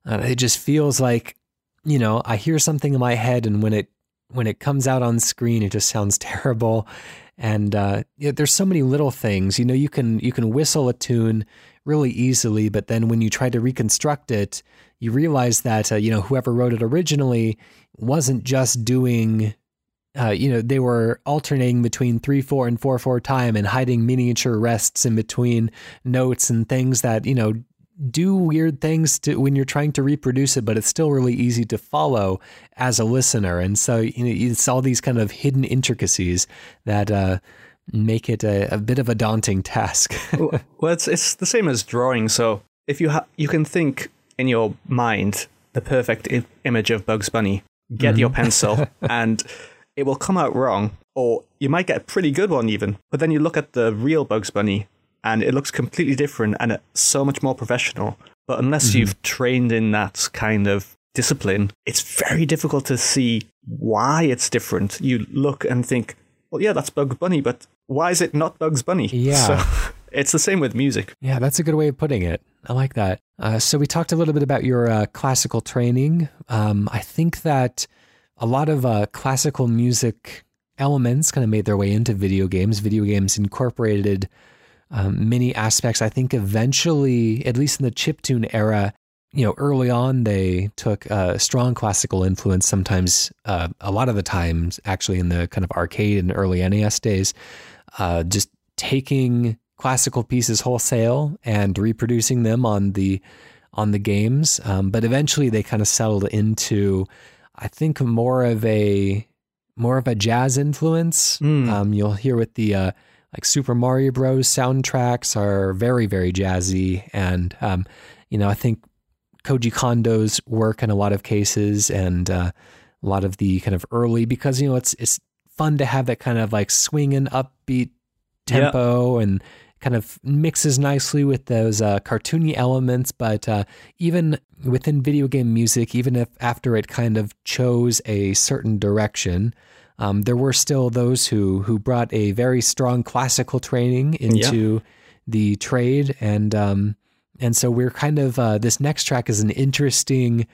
uh, it just feels like you know I hear something in my head, and when it when it comes out on screen, it just sounds terrible. And uh, yeah, there's so many little things. You know, you can you can whistle a tune really easily, but then when you try to reconstruct it, you realize that uh, you know whoever wrote it originally wasn't just doing uh, you know, they were alternating between three four and four four time and hiding miniature rests in between notes and things that you know do weird things to when you're trying to reproduce it, but it's still really easy to follow as a listener. And so you know, it's all these kind of hidden intricacies that uh, make it a, a, bit of a daunting task. well, it's it's the same as drawing. So if you ha- you can think in your mind the perfect I- image of Bugs Bunny, get mm-hmm. your pencil and it will come out wrong, or you might get a pretty good one even. But then you look at the real Bugs Bunny, and it looks completely different and so much more professional. But unless mm-hmm. you've trained in that kind of discipline, it's very difficult to see why it's different. You look and think, well, yeah, that's Bugs Bunny, but why is it not Bugs Bunny? Yeah. So it's the same with music. Yeah, that's a good way of putting it. I like that. Uh, so we talked a little bit about your uh, classical training. Um, I think that a lot of uh, classical music elements kind of made their way into video games. Video games incorporated um, many aspects. I think eventually, at least in the chiptune era, you know, early on they took a strong classical influence. Sometimes, uh, a lot of the times, actually, in the kind of arcade and early NES days, uh, just taking classical pieces wholesale and reproducing them on the on the games. Um, but eventually, they kind of settled into I think more of a more of a jazz influence. Mm. Um, you'll hear with the uh, like Super Mario Bros. soundtracks are very very jazzy, and um, you know I think Koji Kondo's work in a lot of cases, and uh, a lot of the kind of early because you know it's it's fun to have that kind of like swinging upbeat tempo and kind of mixes nicely with those uh, cartoony elements, but uh, even within video game music, even if after it kind of chose a certain direction, um, there were still those who who brought a very strong classical training into yeah. the trade, and um, and so we're kind of uh, this next track is an interesting,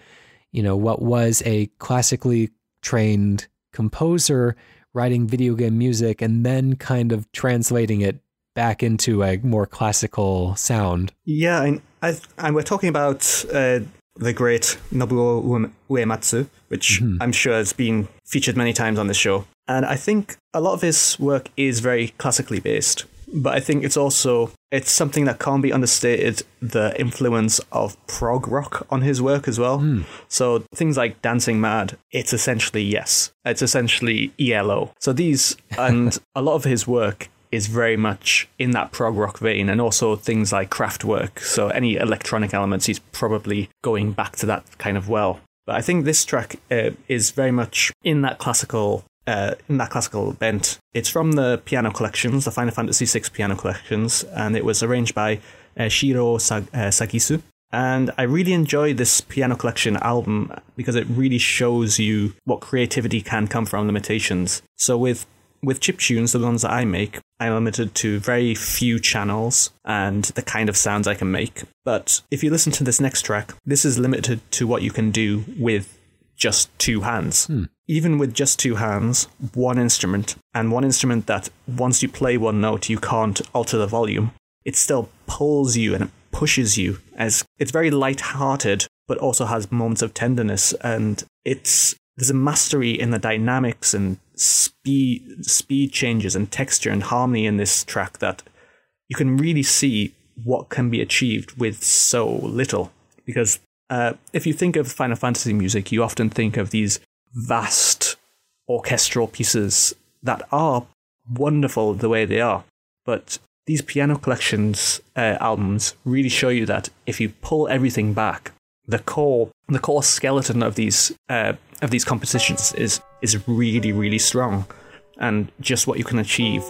you know, what was a classically trained composer writing video game music and then kind of translating it back into a more classical sound. Yeah, and, I, and we're talking about uh, the great Nobuo Uematsu, which mm-hmm. I'm sure has been featured many times on this show. And I think a lot of his work is very classically based. But I think it's also it's something that can't be understated the influence of prog rock on his work as well. Mm. So things like Dancing Mad, it's essentially yes. It's essentially ELO. So these and a lot of his work is very much in that prog rock vein, and also things like Kraftwerk. So any electronic elements, he's probably going back to that kind of well. But I think this track uh, is very much in that classical uh, in that classical bent. It's from the piano collections, the Final Fantasy VI piano collections, and it was arranged by uh, Shiro Sag- uh, Sagisu. And I really enjoy this piano collection album because it really shows you what creativity can come from limitations. So with with chip tunes, the ones that I make, I'm limited to very few channels and the kind of sounds I can make. But if you listen to this next track, this is limited to what you can do with just two hands. Hmm. Even with just two hands, one instrument, and one instrument that once you play one note, you can't alter the volume, it still pulls you and it pushes you as it's very light-hearted but also has moments of tenderness and it's there's a mastery in the dynamics and speed speed changes and texture and harmony in this track that you can really see what can be achieved with so little. Because uh, if you think of Final Fantasy music, you often think of these vast orchestral pieces that are wonderful the way they are. But these piano collections uh, albums really show you that if you pull everything back, the core the core skeleton of these uh, of these compositions is is really really strong, and just what you can achieve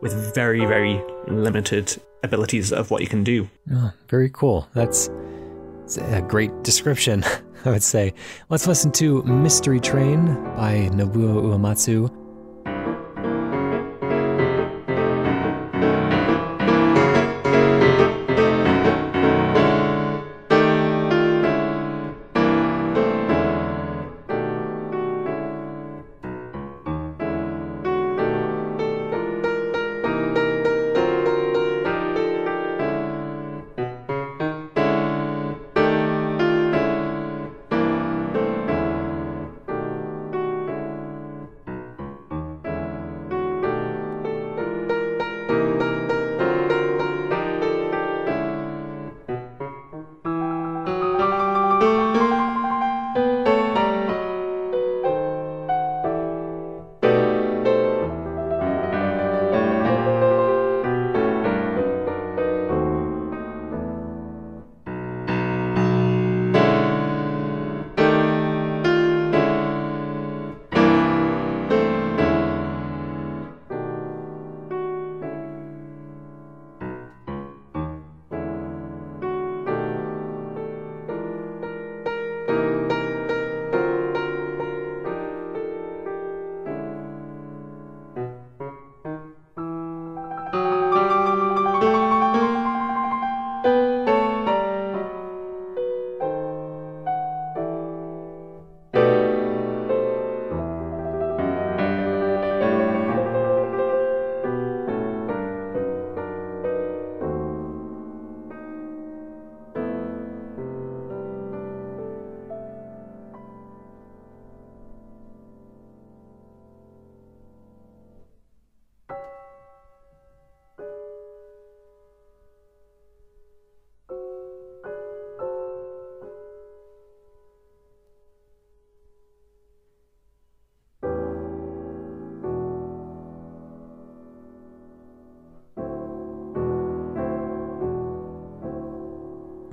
with very very limited abilities of what you can do. Oh, very cool. That's It's a great description, I would say. Let's listen to Mystery Train by Nobuo Uematsu.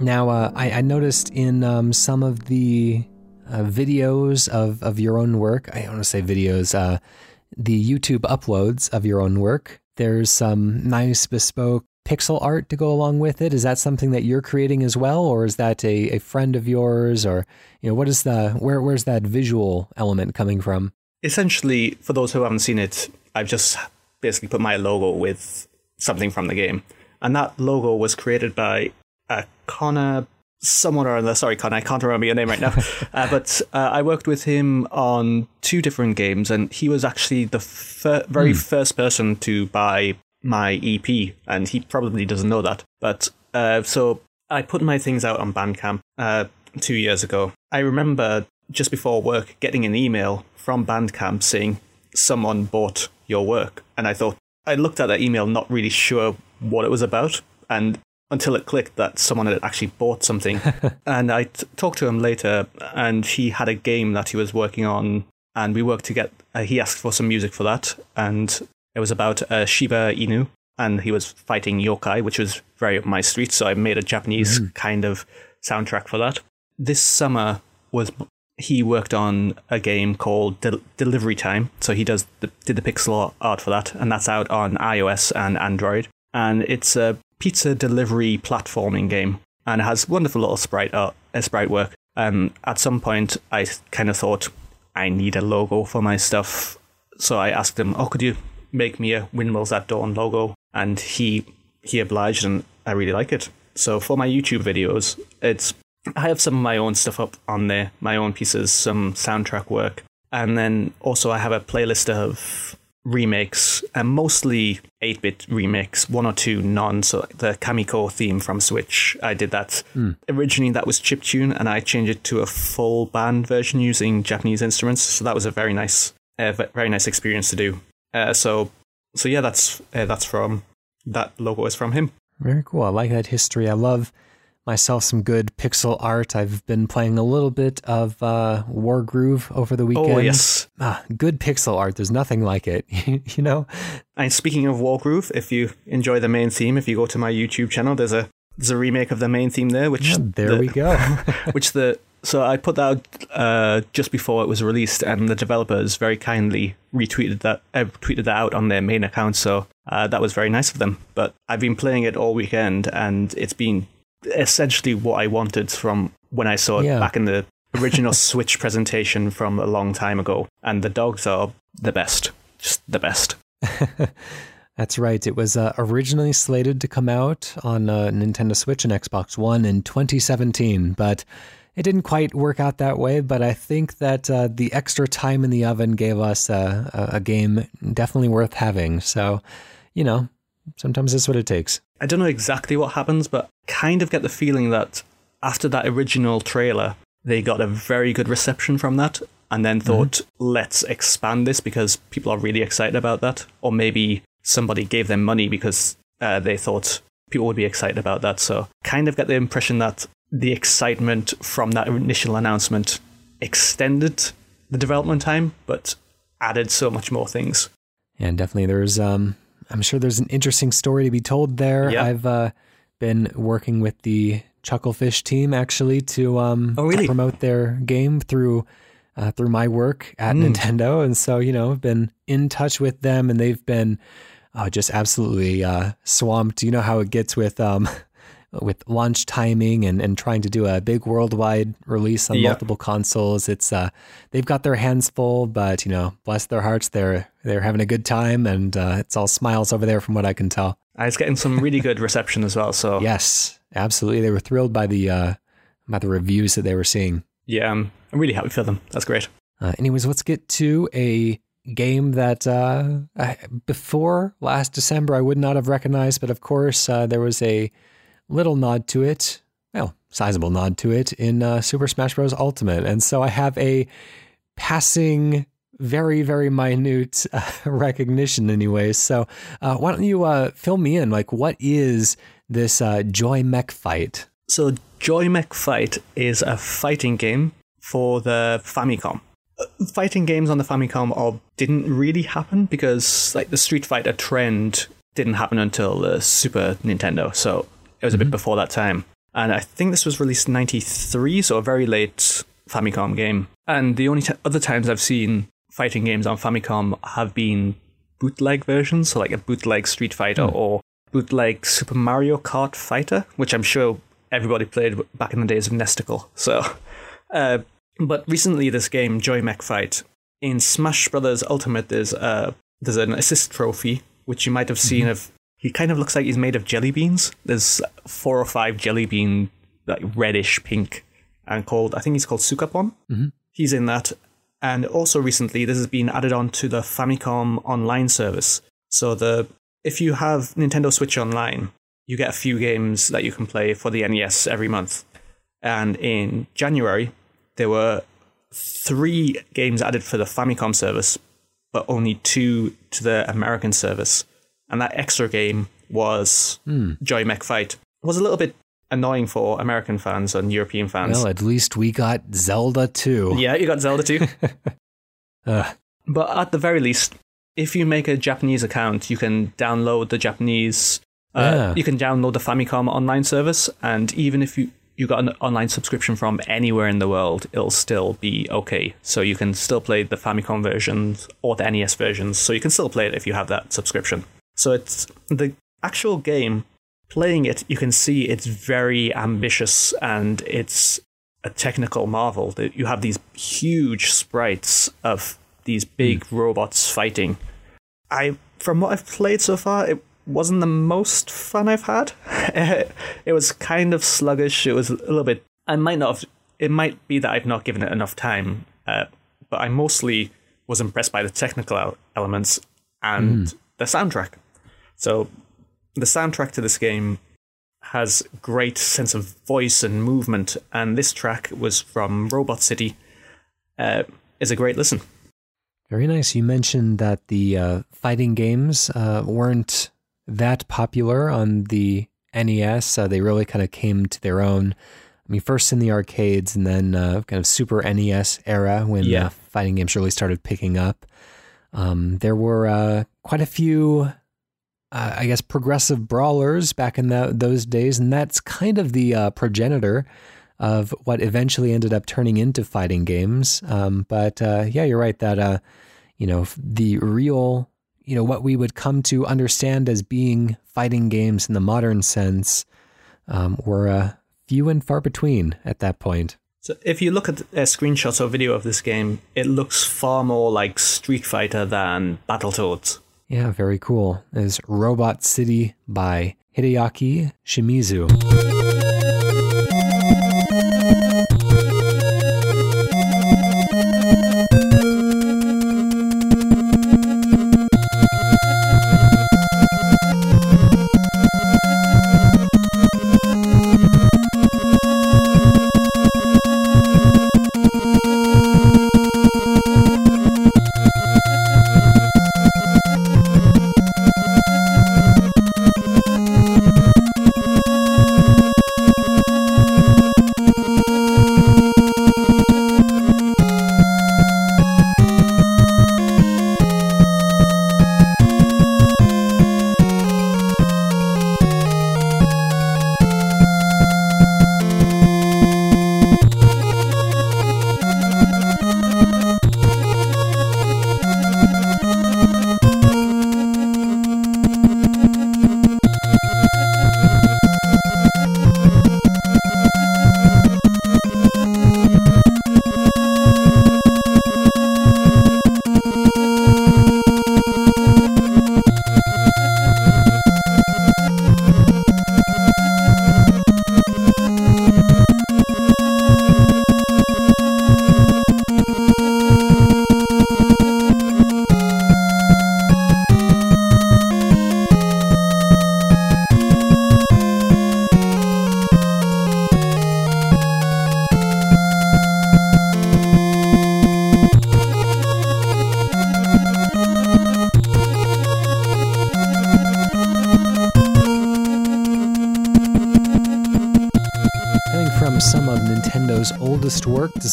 Now, uh, I, I, noticed in um, some of the uh, videos of, of your own work, I want to say videos, uh, the YouTube uploads of your own work, there's some nice bespoke pixel art to go along with it. Is that something that you're creating as well, or is that a, a friend of yours, or you know, what is the where where's that visual element coming from? Essentially, for those who haven't seen it, I've just basically put my logo with something from the game, and that logo was created by uh, Connor someone or other. Sorry, Connor, I can't remember your name right now. uh, but uh, I worked with him on two different games, and he was actually the fir- very mm. first person to buy my EP, and he probably doesn't know that. But uh, so I put my things out on Bandcamp uh, two years ago. I remember just before work getting an email from Bandcamp saying someone bought your work, and I thought I looked at that email, not really sure what it was about, and until it clicked that someone had actually bought something. and I t- talked to him later, and he had a game that he was working on, and we worked to get. Uh, he asked for some music for that, and it was about uh, Shiba Inu, and he was fighting yokai, which was very up my street. So I made a Japanese mm. kind of soundtrack for that. This summer was he worked on a game called De- Delivery Time. So he does the, did the pixel art for that, and that's out on iOS and Android. And it's a pizza delivery platforming game and it has wonderful little sprite art, uh, sprite work. Um, at some point, I kind of thought I need a logo for my stuff, so I asked him, "Oh, could you make me a Windmills at Dawn logo?" And he he obliged, and I really like it. So for my YouTube videos, it's I have some of my own stuff up on there, my own pieces, some soundtrack work, and then also I have a playlist of remakes, and mostly 8 bit remakes, one or two non. So the Kamiko theme from Switch, I did that. Mm. Originally, that was chip tune, and I changed it to a full band version using Japanese instruments. So that was a very nice, uh, very nice experience to do. Uh, so, so yeah, that's uh, that's from that logo is from him. Very cool. I like that history. I love myself some good pixel art. I've been playing a little bit of uh, Wargroove over the weekend. Oh yes, ah, good pixel art. There's nothing like it. you know. And speaking of Wargroove, if you enjoy the main theme, if you go to my YouTube channel, there's a there's a remake of the main theme there. Which yeah, there the, we go. which the so I put that out uh, just before it was released, and the developers very kindly retweeted that uh, tweeted that out on their main account. So uh, that was very nice of them. But I've been playing it all weekend, and it's been essentially what I wanted from when I saw it Yeah. back in the original Switch presentation from a long time ago. And the dogs are the best, just the best. That's right. It was uh, originally slated to come out on uh, Nintendo Switch and Xbox One in 2017, but it didn't quite work out that way. But I think that uh, the extra time in the oven gave us a, a, a game definitely worth having. So, you know, sometimes that's what it takes. I don't know exactly what happens, but kind of get the feeling that after that original trailer, they got a very good reception from that and then thought, let's expand this because people are really excited about that. Or maybe somebody gave them money because uh, they thought people would be excited about that. So, kind of get the impression that the excitement from that initial announcement extended the development time, but added so much more things. And definitely there's um I'm sure there's an interesting story to be told there. Yeah. I've uh, been working with the Chucklefish team actually to um Oh, really? to promote their game through uh, through my work at Mm. Nintendo and so you know I've been in touch with them and they've been uh, just absolutely uh, swamped. You know how it gets with um with launch timing and, and trying to do a big worldwide release on Yeah. multiple consoles. It's uh they've got their hands full, but you know, bless their hearts, they're they're having a good time, and uh, it's all smiles over there from what I can tell. I was getting some really good reception as well. So, Yes, absolutely, they were thrilled by the uh, by the reviews that they were seeing. yeah, I'm, I'm really happy for them. That's great. Uh, anyways, let's get to a game that uh, I, before last December I would not have recognized, but of course uh, there was a little nod to it, well, sizable nod to it in uh, Super Smash Bros. Ultimate, and so I have a passing, very very minute uh, recognition, anyways. So uh, why don't you uh, fill me in? Like, what is this uh, Joy Mech fight? So, Joy Mech Fight is a fighting game for the Famicom. Uh, Fighting games on the Famicom are, didn't really happen because, like, the Street Fighter trend didn't happen until the Super Nintendo, so it was a bit before that time. And I think this was released in '93, so a very late Famicom game. And the only t- other times I've seen fighting games on Famicom have been bootleg versions, so like a bootleg Street Fighter or bootleg Super Mario Kart Fighter, which I'm sure everybody played back in the days of Nesticle. So, uh, but recently, this game Joy Mech Fight in Smash Brothers Ultimate, there's uh, there's an assist trophy which you might have seen of. He kind of looks like he's made of jelly beans. There's four or five jelly bean, like reddish pink, and called I think he's called Sukapon. Mhm. He's in that, and also recently this has been added on to the Famicom Online service. So the if you have Nintendo Switch Online, you get a few games that you can play for the NES every month. And in January, there were three games added for the Famicom service, but only two to the American service. And that extra game was hmm. Joy Mech Fight. It was a little bit annoying for American fans and European fans. Well, at least we got Zelda too. yeah, you got Zelda too. Ugh. But at the very least, if you make a Japanese account, you can download the Japanese. Uh, Yeah. You can download the Famicom online service, and even if you you got an online subscription from anywhere in the world, it'll still be okay. So you can still play the Famicom versions or the NES versions. So you can still play it if you have that subscription. So it's the actual game. Playing it, you can see it's very ambitious and it's a technical marvel. That You have these huge sprites of these big robots fighting. I, from what I've played so far, it wasn't the most fun I've had. it was kind of sluggish. It was a little bit. I might not have. It might be that I've not given it enough time, uh, but I mostly was impressed by the technical elements and the soundtrack. So, the soundtrack to this game has great sense of voice and movement, and this track was from Robot City. Uh, is a great listen. Very nice. You mentioned that the uh, fighting games uh, weren't that popular on the NES. Uh, they really kind of came to their own. I mean, first in the arcades and then uh, kind of Super NES era when Yeah. uh, fighting games really started picking up. Um, there were uh, quite a few, uh, I guess, progressive brawlers back in the, those days, and that's kind of the uh, progenitor of what eventually ended up turning into fighting games. Um, but uh, yeah, you're right that uh, you know the real, you know, what we would come to understand as being fighting games in the modern sense um, were uh, few and far between at that point. So if you look at a screenshot or video of this game, it looks far more like Street Fighter than Battletoads. Yeah, very cool. Is Robot City by Hideaki Shimizu.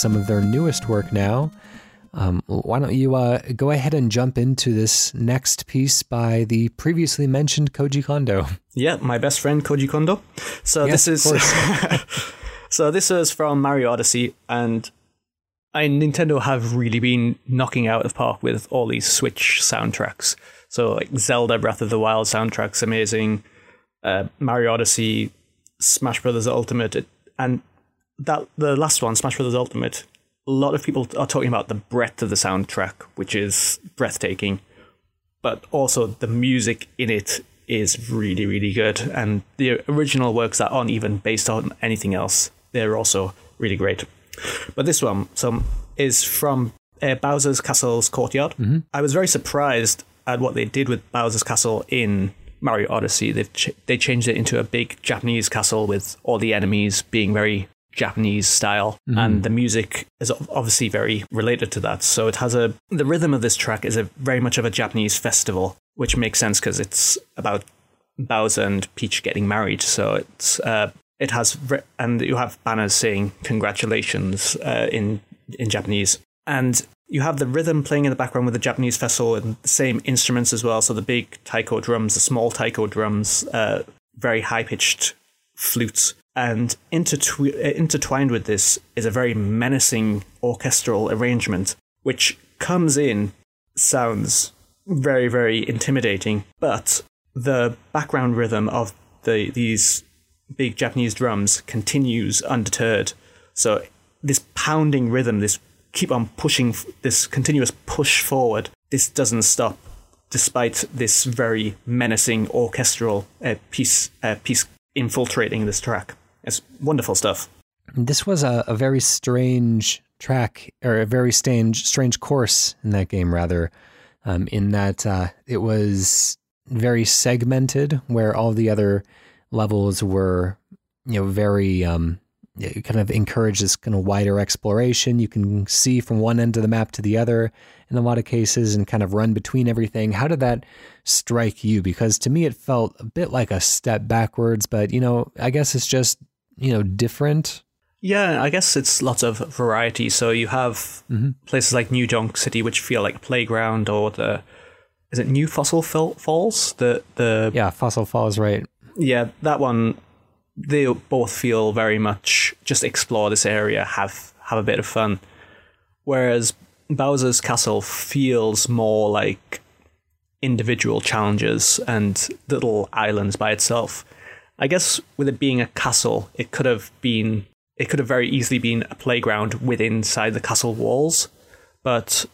Some of their newest work now. Um, why don't you uh, go ahead and jump into this next piece by the previously mentioned Koji Kondo? Yeah, my best friend Koji Kondo. So this is so this is from Mario Odyssey, and I Nintendo have really been knocking out of the park with all these Switch soundtracks. So like Zelda Breath of the Wild soundtracks, amazing. Uh, Mario Odyssey, Smash Brothers Ultimate, and that the last one, Smash Bros. Ultimate, a lot of people are talking about the breadth of the soundtrack, which is breathtaking, but also the music in it is really, really good. And the original works that aren't even based on anything else, they're also really great. But this one some is from uh, Bowser's Castle's Courtyard. Mm-hmm. I was very surprised at what they did with Bowser's Castle in Mario Odyssey. They've ch- they changed it into a big Japanese castle with all the enemies being very Japanese style, mm-hmm. and the music is obviously very related to that. So it has a the rhythm of this track is a very much of a Japanese festival, which makes sense because it's about Bowser and Peach getting married. So it's uh, it has and you have banners saying congratulations uh, in in Japanese, and you have the rhythm playing in the background with the Japanese festival and the same instruments as well. So the big taiko drums, the small taiko drums, uh, very high pitched flutes and intertwi- uh, intertwined with this is a very menacing orchestral arrangement, which comes in, sounds very, very intimidating, but the background rhythm of the these big Japanese drums continues undeterred. So this pounding rhythm, this keep on pushing, this continuous push forward, this doesn't stop, despite this very menacing orchestral uh, piece uh, piece infiltrating this track. It's wonderful stuff. This was a, a very strange track, or a very strange strange course in that game, rather, um, in that uh, it was very segmented, where all the other levels were, you know, very um, kind of encourage this kind of wider exploration. You can see from one end of the map to the other in a lot of cases and kind of run between everything. How did that strike you? Because to me, it felt a bit like a step backwards, but you know, I guess it's just you know different? Yeah i guess it's lots of variety. So you have mm-hmm. places like new Donk city which feel like playground or the is it new fossil falls? The the yeah fossil falls right. Yeah that one they both feel very much just explore this area have have a bit of fun. Whereas bowser's castle feels more like individual challenges and little islands by itself I guess with it being a castle, it could have been it could have very easily been a playground within inside the castle walls, but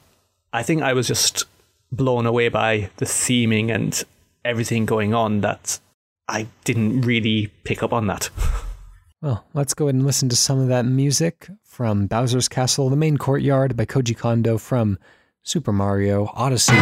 I think I was just blown away by the theming and everything going on that I didn't really pick up on that. Well, let's go ahead and listen to some of that music from Bowser's Castle, the main courtyard by Koji Kondo from Super Mario Odyssey.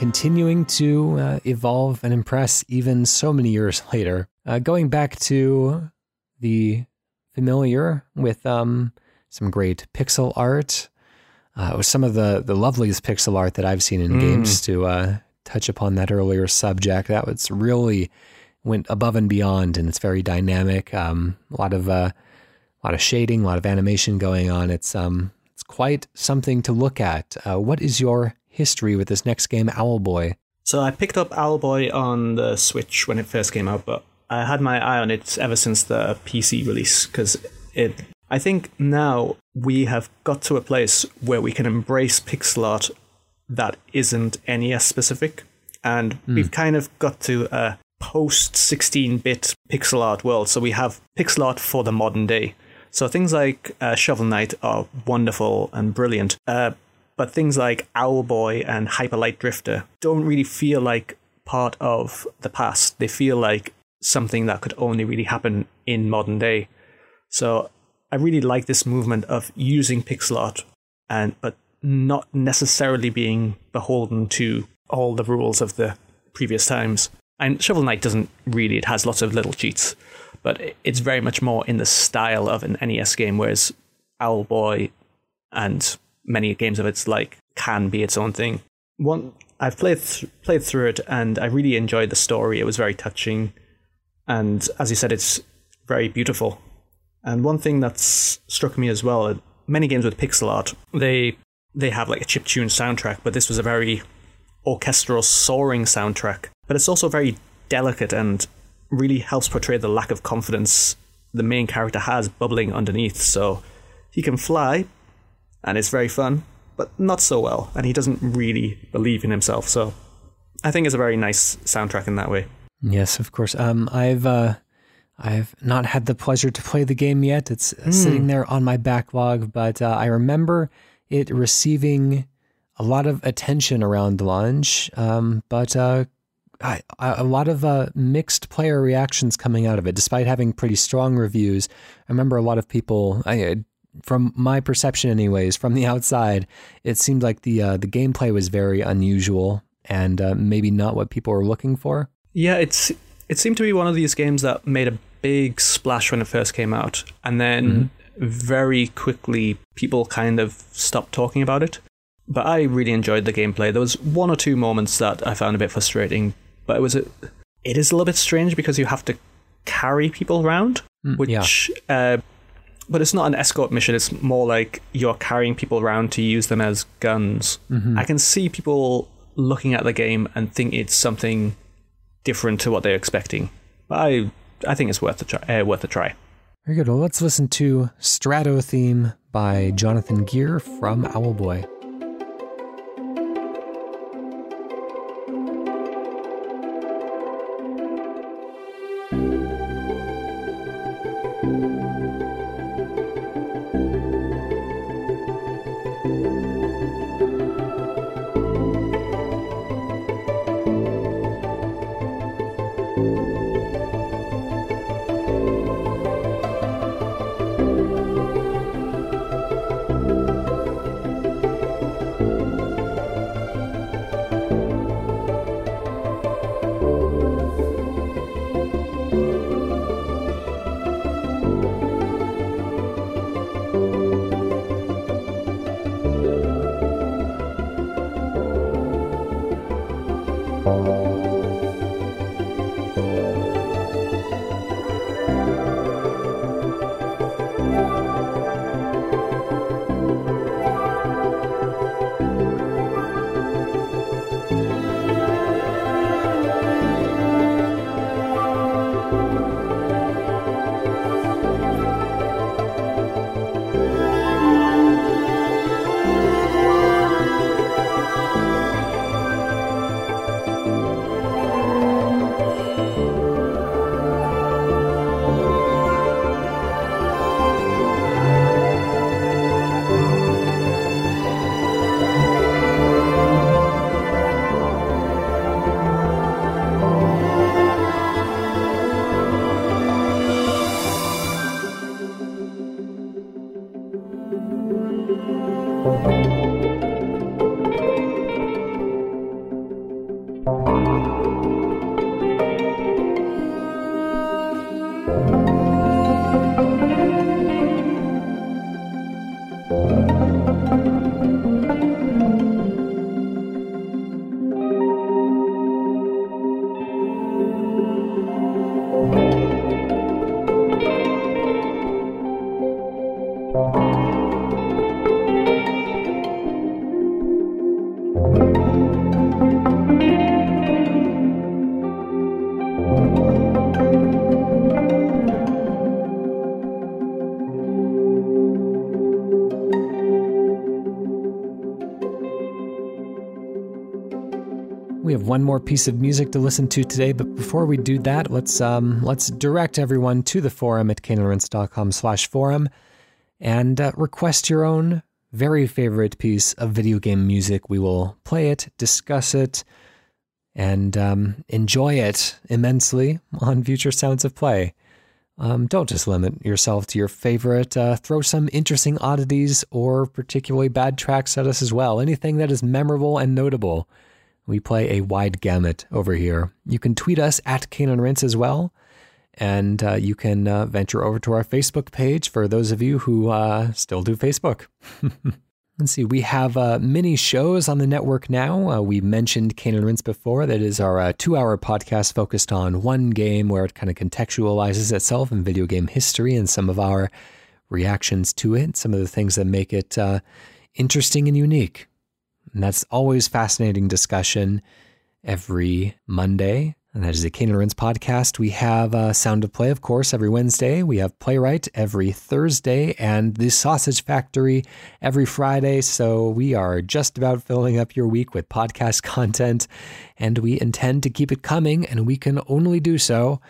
Continuing to uh, evolve and impress even so many years later. Uh, going back to the familiar with um, some great pixel art. Uh, some of the, the loveliest pixel art that I've seen in mm. games to uh, touch upon that earlier subject. That was really went above and beyond, and it's very dynamic. Um, a lot of uh, a lot of shading, a lot of animation going on. It's um, it's quite something to look at. Uh, what is your history with this next game, Owlboy? So I picked up Owlboy on the Switch when it first came out, but I had my eye on it ever since the PC release because it. I think now we have got to a place where we can embrace pixel art that isn't NES specific, and mm. we've kind of got to a post 16-bit pixel art world. So we have pixel art for the modern day. So things like uh, Shovel Knight are wonderful and brilliant, uh, but things like Owlboy and Hyper Light Drifter don't really feel like part of the past. They feel like something that could only really happen in modern day. So I really like this movement of using pixel art and but not necessarily being beholden to all the rules of the previous times. And Shovel Knight doesn't really, it has lots of little cheats, but it's very much more in the style of an NES game, whereas Owlboy and many games of its like can be its own thing. One I've played th- played through it and I really enjoyed the story. It was very touching, and as you said, it's very beautiful. And one thing that's struck me as well, many games with pixel art, they they have like a chip tune soundtrack, but this was a very orchestral, soaring soundtrack. But it's also very delicate and really helps portray the lack of confidence the main character has bubbling underneath. So he can fly, and it's very fun, but not so well, and he doesn't really believe in himself. So I think it's a very nice soundtrack in that way. Yes, of course. Um, I've uh, I've not had the pleasure to play the game yet. It's mm. sitting there on my backlog, but uh, I remember it receiving a lot of attention around launch, um, but uh, I, a lot of uh, mixed player reactions coming out of it, despite having pretty strong reviews. I remember a lot of people, I, from my perception, anyways, from the outside, it seemed like the uh, the gameplay was very unusual and uh, maybe not what people were looking for. Yeah, it's it seemed to be one of these games that made a big splash when it first came out, and then mm-hmm. very quickly people kind of stopped talking about it. But I really enjoyed the gameplay. There was one or two moments that I found a bit frustrating, but it was a, it is a little bit strange because you have to carry people around, mm, which. Yeah. Uh, but it's not an escort mission. It's more like you're carrying people around to use them as guns. Mm-hmm. I can see people looking at the game and think it's something different to what they're expecting. I I think it's worth a try. Uh, worth a try. Very good. Well, let's listen to Strato Theme by Jonathan Geer from Owlboy. One more piece of music to listen to today, but before we do that, let's um, let's direct everyone to the forum at caneandrinse.com slash forum and uh, request your own very favorite piece of video game music. We will play it, discuss it, and um, enjoy it immensely on future Sounds of Play. Um, don't just limit yourself to your favorite. Uh, throw some interesting oddities or particularly bad tracks at us as well. Anything that is memorable and notable. We play a wide gamut over here. You can tweet us at Cane and Rinse as well. And uh, you can uh, venture over to our Facebook page for those of you who uh, still do Facebook. Let's see, we have uh, mini shows on the network now. Uh, we mentioned Cane and Rinse before. That is our uh, two hour podcast focused on one game where it kind of contextualizes itself in video game history and some of our reactions to it, some of the things that make it interesting and unique. And that's always fascinating discussion every Monday. And that is the Cane and Rinse podcast. We have uh, Sound of Play, of course, every Wednesday. We have Playwright every Thursday and the Sausage Factory every Friday. So we are just about filling up your week with podcast content, and we intend to keep it coming, and we can only do so.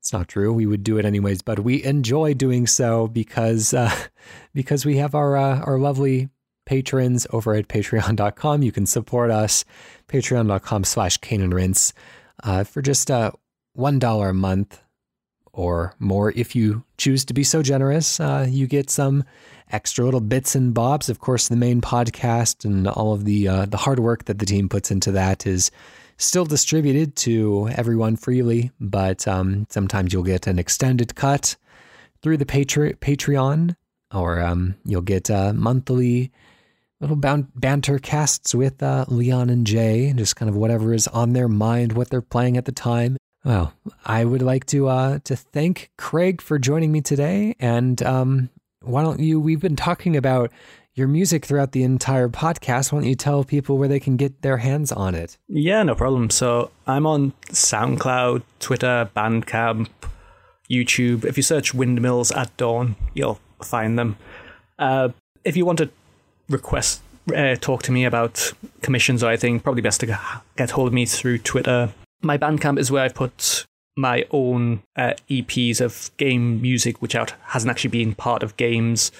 It's not true. We would do it anyways, but we enjoy doing so because uh, because we have our uh, our lovely patrons over at patreon.com. You can support us, patreon.com slash Rinse, uh, for just uh, $1 a month or more. If you choose to be so generous, uh, you get some extra little bits and bobs. Of course, the main podcast and all of the uh, the hard work that the team puts into that is still distributed to everyone freely, but um, sometimes you'll get an extended cut through the Patreon, or um, you'll get a monthly little banter casts with uh, Leon and Jay, just kind of whatever is on their mind, what they're playing at the time. Well, I would like to uh, to thank Craig for joining me today, and um, why don't you? We've been talking about your music throughout the entire podcast. Why don't you tell people where they can get their hands on it? Yeah, no problem. So I'm on SoundCloud, Twitter, Bandcamp, YouTube. If you search Windmills at Dawn, you'll find them. Uh, if you want to request uh, talk to me about commissions or anything, probably best to get hold of me through Twitter. My Bandcamp is where I put my own uh, EPs of game music, which out hasn't actually been part of games,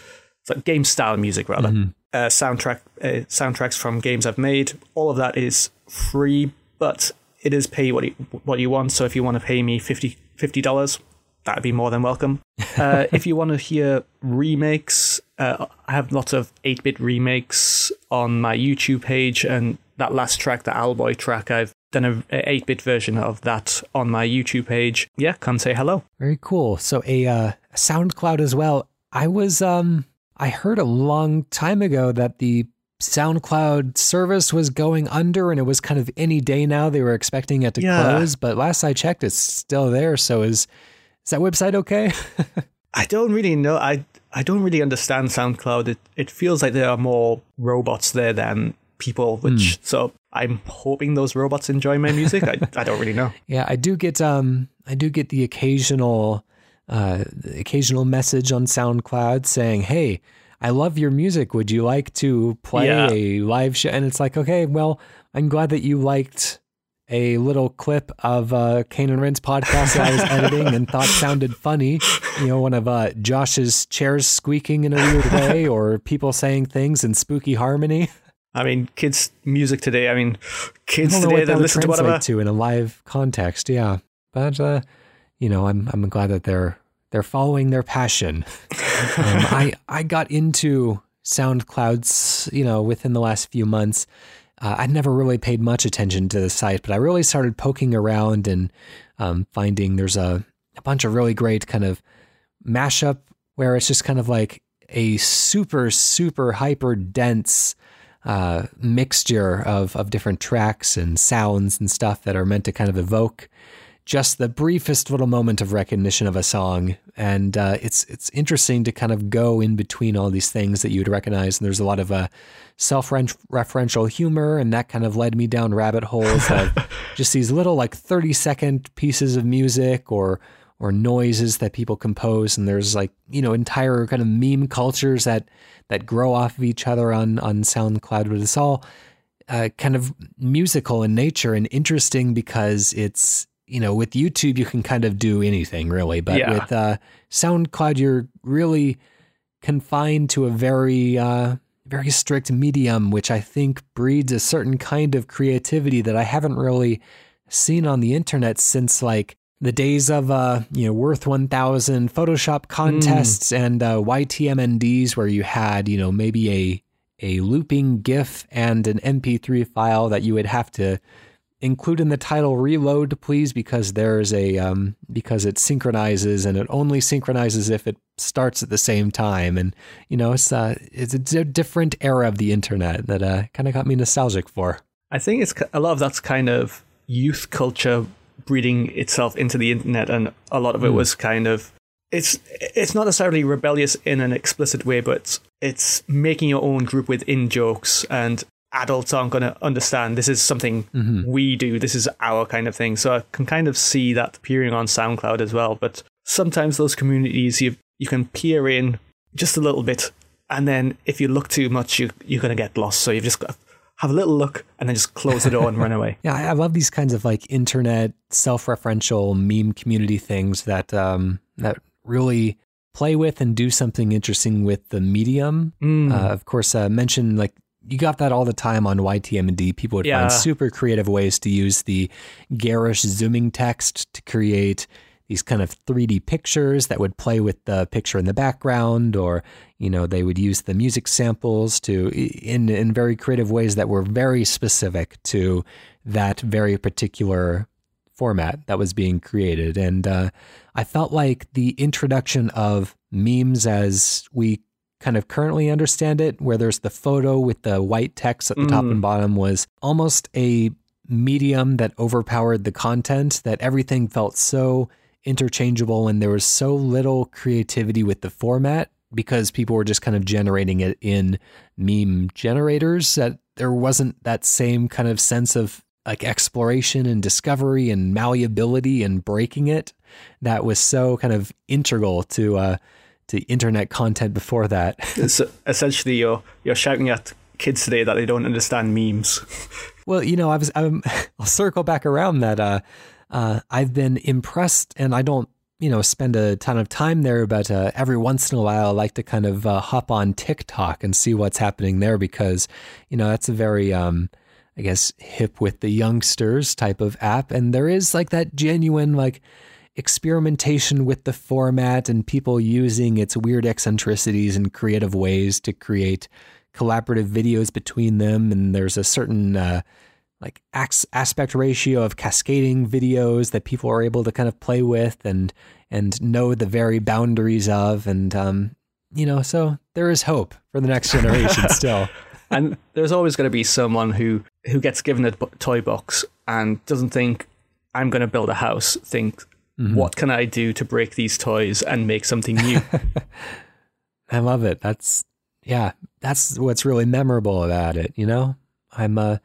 so game style music rather. Mm-hmm. Uh, soundtrack uh, soundtracks from games I've made. All of that is free, but it is pay what you, what you want. So if you want to pay me 50 dollars, that'd be more than welcome. Uh, if you want to hear remakes, uh, I have lots of 8 bit remakes on my YouTube page, and that last track, the Owlboy track, I've done a 8 bit version of that on my YouTube page. Yeah, come say hello. Very cool. So, a uh, SoundCloud as well. I was, um, I heard a long time ago that the SoundCloud service was going under and it was kind of any day now. They were expecting it to yeah. close, but last I checked, it's still there. So, is is that website okay? I don't really know. I I don't really understand SoundCloud. It it feels like there are more robots there than people, which mm. so I'm hoping those robots enjoy my music. I, I don't really know. Yeah, I do get um I do get the occasional uh the occasional message on SoundCloud saying, "Hey, I love your music. Would you like to play yeah. a live show?" And it's like, "Okay, well, I'm glad that you liked a little clip of uh, Cane and Rinse podcast that I was editing and thought sounded funny. You know, one of uh, Josh's chairs squeaking in a weird way, or people saying things in spooky harmony. I mean, kids' music today. I mean, kids today that listen to whatever to in a live context. Yeah, but uh, you know, I'm I'm glad that they're they're following their passion. um, I I got into SoundClouds, you know, within the last few months uh, I'd never really paid much attention to the site, but I really started poking around and um, finding there's a, a bunch of really great kind of mashup where it's just kind of like a super, super hyper dense uh, mixture of, of different tracks and sounds and stuff that are meant to kind of evoke just the briefest little moment of recognition of a song, and uh, it's it's interesting to kind of go in between all these things that you would recognize. And there's a lot of uh, self-referential humor, and that kind of led me down rabbit holes of just these little like 30 second pieces of music or or noises that people compose. And there's like you know entire kind of meme cultures that that grow off of each other on on SoundCloud, but it's all. Uh, kind of musical in nature and interesting because it's you know, with YouTube, you can kind of do anything really, but yeah. with uh, SoundCloud, you're really confined to a very, uh, very strict medium, which I think breeds a certain kind of creativity that I haven't really seen on the internet since like the days of uh, you know worth 1000 photoshop contests mm. and uh, ytmnds where you had you know maybe a a looping gif and an mp3 file that you would have to include in the title reload please because there's a um, because it synchronizes and it only synchronizes if it starts at the same time and you know it's uh, it's a different era of the internet that uh, kind of got me nostalgic for i think it's a lot of that's kind of youth culture breeding itself into the internet and a lot of it mm. was kind of it's it's not necessarily rebellious in an explicit way but it's making your own group with in jokes and adults aren't going to understand this is something mm-hmm. we do this is our kind of thing so i can kind of see that appearing on soundcloud as well but sometimes those communities you you can peer in just a little bit and then if you look too much you you're going to get lost so you've just got to have a little look and then just close the door and run away yeah i love these kinds of like internet self-referential meme community things that um that really play with and do something interesting with the medium. Mm. Uh, of course, uh, mention like you got that all the time on YTMND. People would yeah. find super creative ways to use the garish zooming text to create these kind of 3D pictures that would play with the picture in the background, or you know they would use the music samples to in in very creative ways that were very specific to that very particular format that was being created. And uh, I felt like the introduction of memes as we kind of currently understand it, where there's the photo with the white text at the mm. top and mm. bottom, was almost a medium that overpowered the content, that everything felt so interchangeable and there was so little creativity with the format because people were just kind of generating it in meme generators that there wasn't that same kind of sense of like exploration and discovery and malleability and breaking it that was so kind of integral to uh, to internet content before that. so essentially, you're you're shouting at kids today that they don't understand memes. well, you know, I was I'm, I'll circle back around that. Uh, uh, I've been impressed, and I don't you know spend a ton of time there, but uh, every once in a while, I like to kind of uh, hop on TikTok and see what's happening there because you know that's a very um, I guess hip with the youngsters type of app, and there is like that genuine like experimentation with the format and people using its weird eccentricities in creative ways to create collaborative videos between them. And there's a certain uh, like aspect ratio of cascading videos that people are able to kind of play with and and know the very boundaries of. And um, you know, so there is hope for the next generation still. and there's always going to be someone who who gets given a toy box and doesn't think I'm going to build a house. Think Mm-hmm. What can I do to break these toys and make something new? I love it. That's yeah, that's what's really memorable about it, you know? I'm uh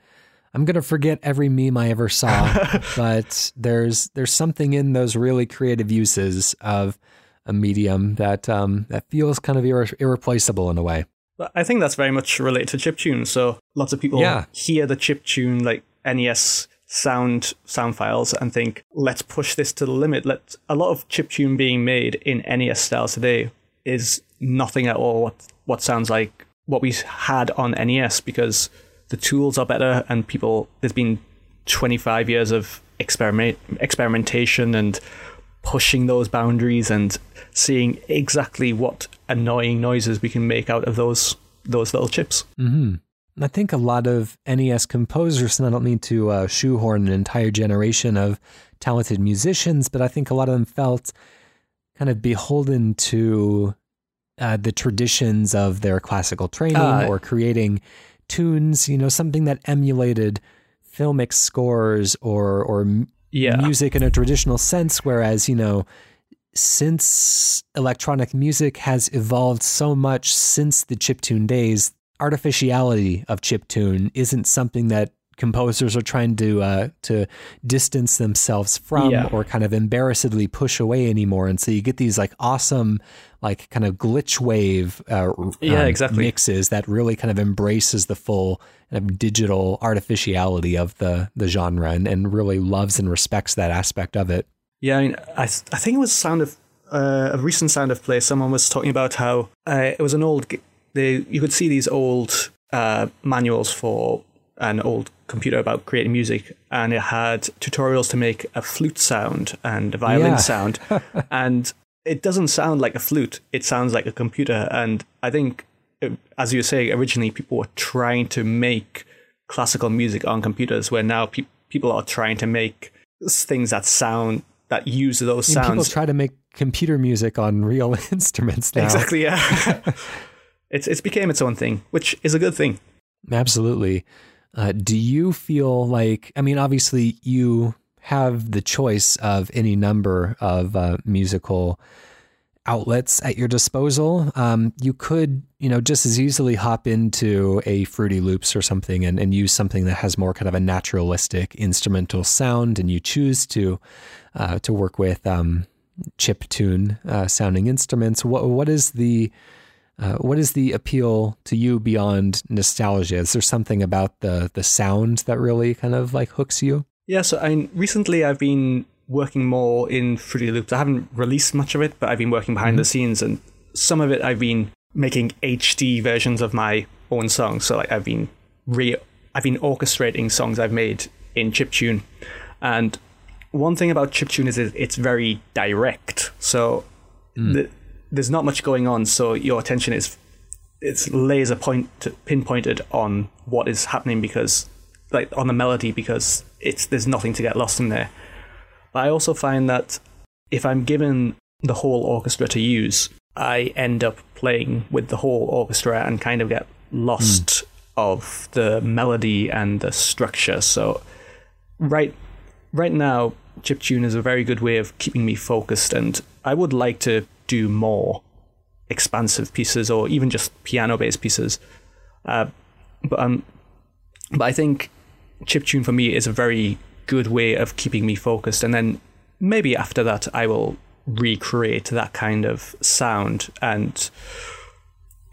I'm gonna forget every meme I ever saw, but there's there's something in those really creative uses of a medium that um, that feels kind of irre- irreplaceable in a way. I think that's very much related to chip tune. So lots of people yeah. hear the chip tune like NES sound sound files and think, let's push this to the limit. Let a lot of chip tune being made in NES style today is nothing at all what what sounds like what we had on NES because the tools are better and people there's been 25 years of experiment experimentation and pushing those boundaries and seeing exactly what annoying noises we can make out of those those little chips. Mm-hmm. I think a lot of NES composers, and I don't mean to uh, shoehorn an entire generation of talented musicians, but I think a lot of them felt kind of beholden to uh, the traditions of their classical training uh, or creating tunes, you know, something that emulated filmic scores or or yeah. music in a traditional sense. Whereas, you know, since electronic music has evolved so much since the chiptune days, artificiality of chip tune isn't something that composers are trying to uh, to distance themselves from yeah. or kind of embarrassedly push away anymore. And so you get these like awesome like kind of glitch wave uh, yeah um, exactly. mixes that really kind of embraces the full kind of digital artificiality of the the genre and, and really loves and respects that aspect of it. Yeah I mean I, I think it was sound of uh, a recent sound of play. Someone was talking about how uh, it was an old they you could see these old uh, manuals for an old computer about creating music, and it had tutorials to make a flute sound and a violin yeah. sound, and it doesn't sound like a flute; it sounds like a computer. And I think, uh, as you say, originally people were trying to make classical music on computers, where now pe- people are trying to make things that sound that use those sounds. People try to make computer music on real instruments now. Exactly. Yeah. it's it's became its own thing, which is a good thing. Absolutely. Uh, do you feel like? I mean, obviously, you have the choice of any number of uh, musical outlets at your disposal, um, you could, you know, just as easily hop into a Fruity Loops or something and, and use something that has more kind of a naturalistic instrumental sound, and you choose to uh, to work with um, chip tune uh, sounding instruments. What what is the uh, what is the appeal to you beyond nostalgia? Is there something about the the sound that really kind of like hooks you? Yeah, so I recently I've been working more in Fruity Loops. I haven't released much of it, but I've been working behind mm-hmm. the scenes, and some of it I've been making HD versions of my own songs. So like I've been re I've been orchestrating songs I've made in chiptune, and one thing about chiptune is it's very direct. So mm. the, there's not much going on. So your attention is it's laser point pinpointed on what is happening because like on the melody because it's there's nothing to get lost in there. But I also find that if I'm given the whole orchestra to use, I end up playing with the whole orchestra and kind of get lost mm. of the melody and the structure. So right right now, chiptune is a very good way of keeping me focused and I would like to do more expansive pieces or even just piano based pieces. Uh, but um, but I think chiptune for me is a very good way of keeping me focused. And then maybe after that, I will recreate that kind of sound and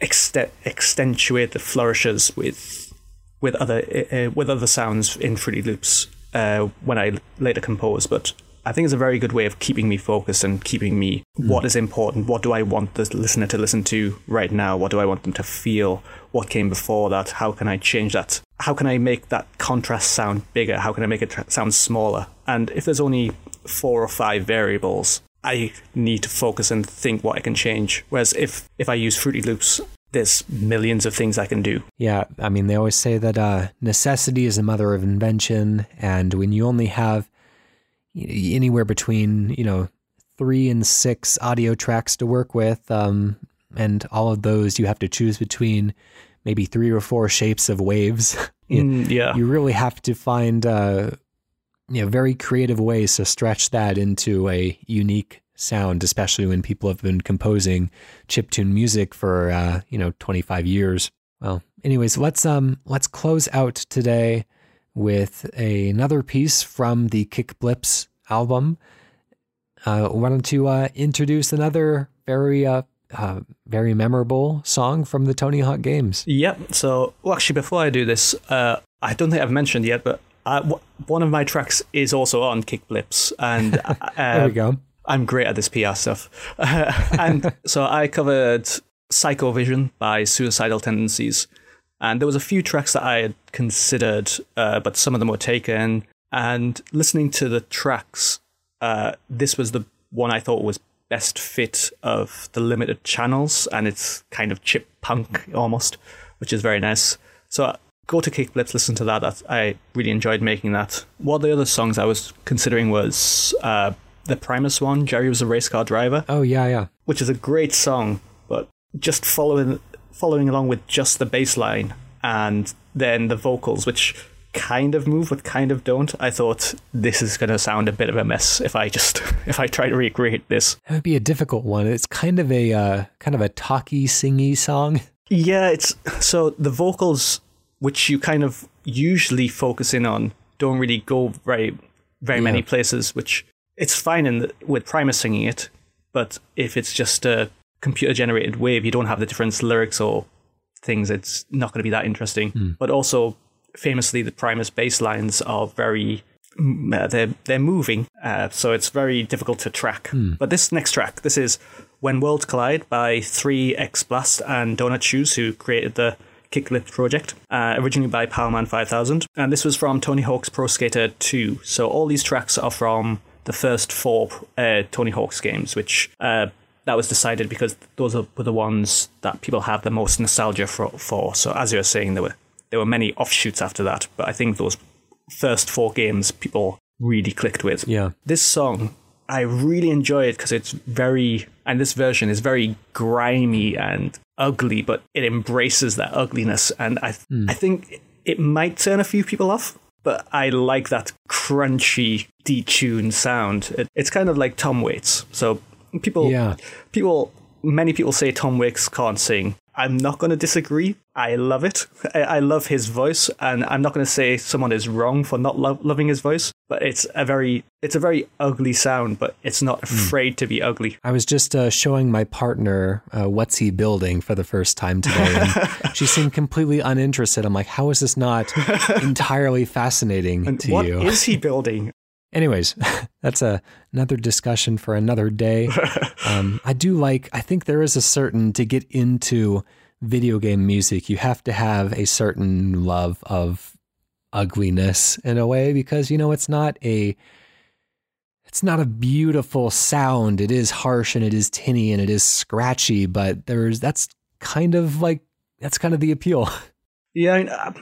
ext- accentuate the flourishes with with other uh, with other sounds in Fruity Loops uh, when I later compose. But I think it's a very good way of keeping me focused and keeping me mm. what is important. What do I want the listener to listen to right now? What do I want them to feel? What came before that? How can I change that? How can I make that contrast sound bigger? How can I make it sound smaller? And if there's only four or five variables, I need to focus and think what I can change. Whereas if, if I use Fruity Loops, there's millions of things I can do. Yeah, I mean, they always say that uh, necessity is the mother of invention. And when you only have anywhere between you know three and six audio tracks to work with, um, and all of those you have to choose between maybe three or four shapes of waves. you, mm, yeah, you really have to find uh, you know very creative ways to stretch that into a unique sound, especially when people have been composing chiptune music for uh, you know 25 years. Well, anyways, let's um let's close out today with a, another piece from the Kickblips album. Uh, why don't you uh, introduce another very uh, uh, very memorable song from the Tony Hawk games? Yep. So, well, actually, before I do this, uh, I don't think I've mentioned yet, but uh, w- one of my tracks is also on Kickblips, and there we go. I'm great at this PR stuff, and so I covered Cyco Vision by Suicidal Tendencies, and there was a few tracks that I had considered, uh, but some of them were taken. And listening to the tracks, uh, this was the one I thought was best fit of the limited channels, and it's kind of chip punk almost, which is very nice. So go to Kickblips, listen to that. I really enjoyed making that. One of the other songs I was considering was uh, the Primus one, Jerry was a race car driver. Oh yeah, yeah. Which is a great song, but just following following along with just the bass line and then the vocals, which kind of move but kind of don't. I thought this is going to sound a bit of a mess if I just if I try to recreate this. That would be a difficult one. It's kind of a uh, kind of a talky, singy song. Yeah, it's so the vocals, which you kind of usually focus in on, don't really go very very yeah. many places. Which it's fine in the, with Primus singing it, but if it's just a computer generated wave, you don't have the different lyrics or things. It's not going to be that interesting. Mm. But also, famously, the Primus bass lines are very mm, uh, they're they're moving, uh, so it's very difficult to track. Mm. But this next track, this is "When Worlds Collide" by Three X Blast and Donut Shoes, who created the Kickblip project, uh, originally by Powerman 5000, and this was from Tony Hawk's Pro Skater 2. So all these tracks are from the first four uh, Tony Hawk's games, which uh, that was decided because those are, were the ones that people have the most nostalgia for, for. So as you were saying, there were there were many offshoots after that, but I think those first four games people really clicked with. Yeah. This song I really enjoy it because it's very and this version is very grimy and ugly, but it embraces that ugliness and I mm. I think it might turn a few people off, but I like that crunchy detuned sound. It, it's kind of like Tom Waits. So people, Yeah. people, many people say Tom Waits can't sing. I'm not going to disagree. I love it. I, I love his voice, and I'm not going to say someone is wrong for not lo- loving his voice. But it's a very, it's a very ugly sound, but it's not afraid to be ugly. I was just uh, showing my partner uh, what's he building for the first time today, and she seemed completely uninterested. I'm like, how is this not entirely fascinating to What you? is he building? Anyways, that's a, another discussion for another day. Um, I do like, I think there is a certain, to get into video game music, you have to have a certain love of ugliness in a way because, you know, it's not a. It's not a beautiful sound. It is harsh and it is tinny and it is scratchy, but there's that's kind of like that's kind of the appeal. Yeah, I,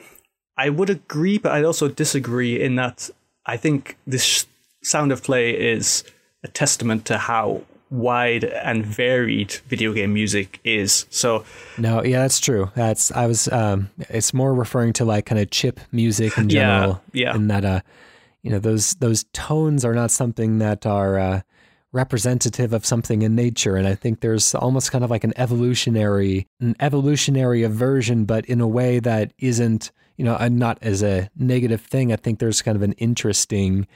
I would agree, but I'd also disagree in that I think this sound of play is a testament to how wide and varied video game music is. So No, yeah, that's true. That's I was. Um, it's more referring to like kind of chip music in Yeah, general. yeah. and that uh, you know, those those tones are not something that are uh, representative of something in nature. And I think there's almost kind of like an evolutionary, an evolutionary aversion, but in a way that isn't, you know, and not as a negative thing. I think there's kind of an interesting,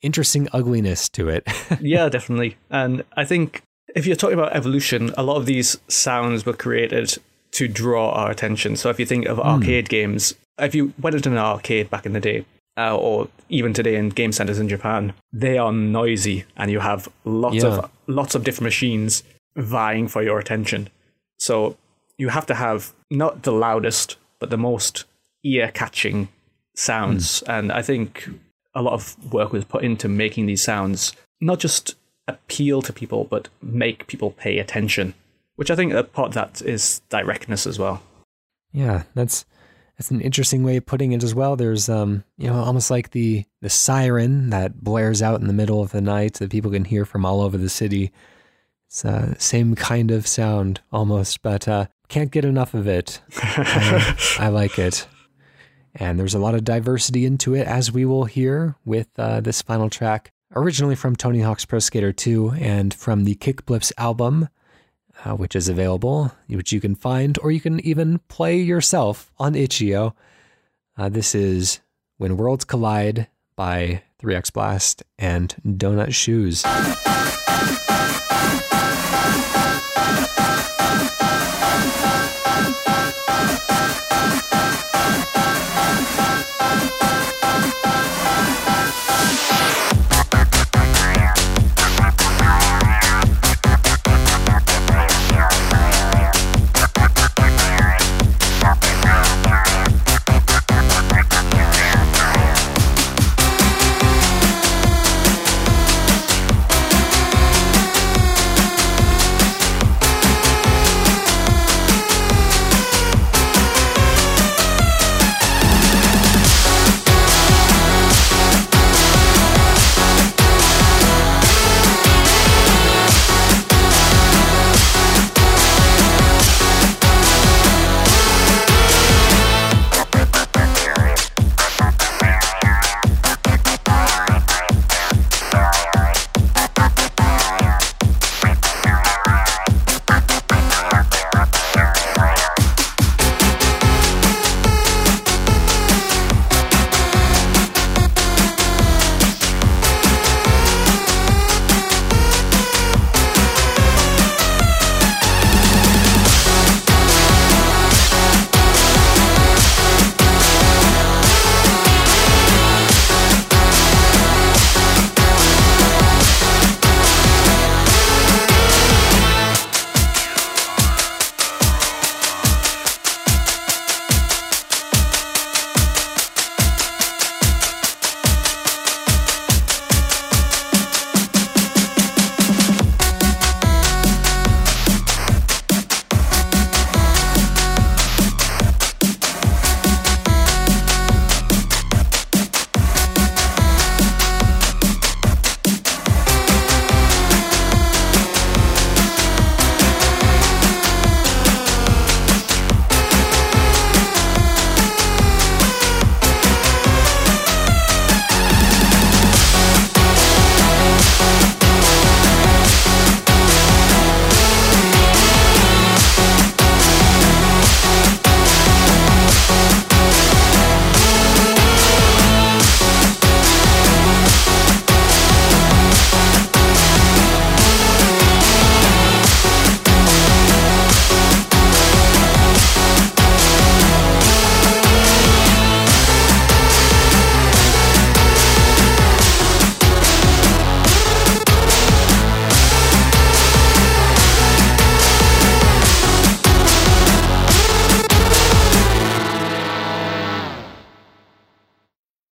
interesting ugliness to it. yeah, definitely. And I think if you're talking about evolution, a lot of these sounds were created to draw our attention. So if you think of arcade games, if you went into an arcade back in the day, uh, or even today in game centers in Japan, they are noisy, and you have lots Yeah. of lots of different machines vying for your attention. So you have to have not the loudest, but the most ear-catching sounds. And I think a lot of work was put into making these sounds not just appeal to people, but make people pay attention. Which I think a part of that is directness as well. Yeah, that's that's an interesting way of putting it as well. There's um, you know, almost like the the siren that blares out in the middle of the night that people can hear from all over the city. It's uh, same kind of sound almost, but uh, can't get enough of it. I like it, and there's a lot of diversity into it, as we will hear with uh, this final track, originally from Tony Hawk's Pro Skater 2 and from the Kickblips album uh, which is available, which you can find or you can even play yourself on itch.io. Uh, this is When Worlds Collide by 3xBlast and DonutShoes.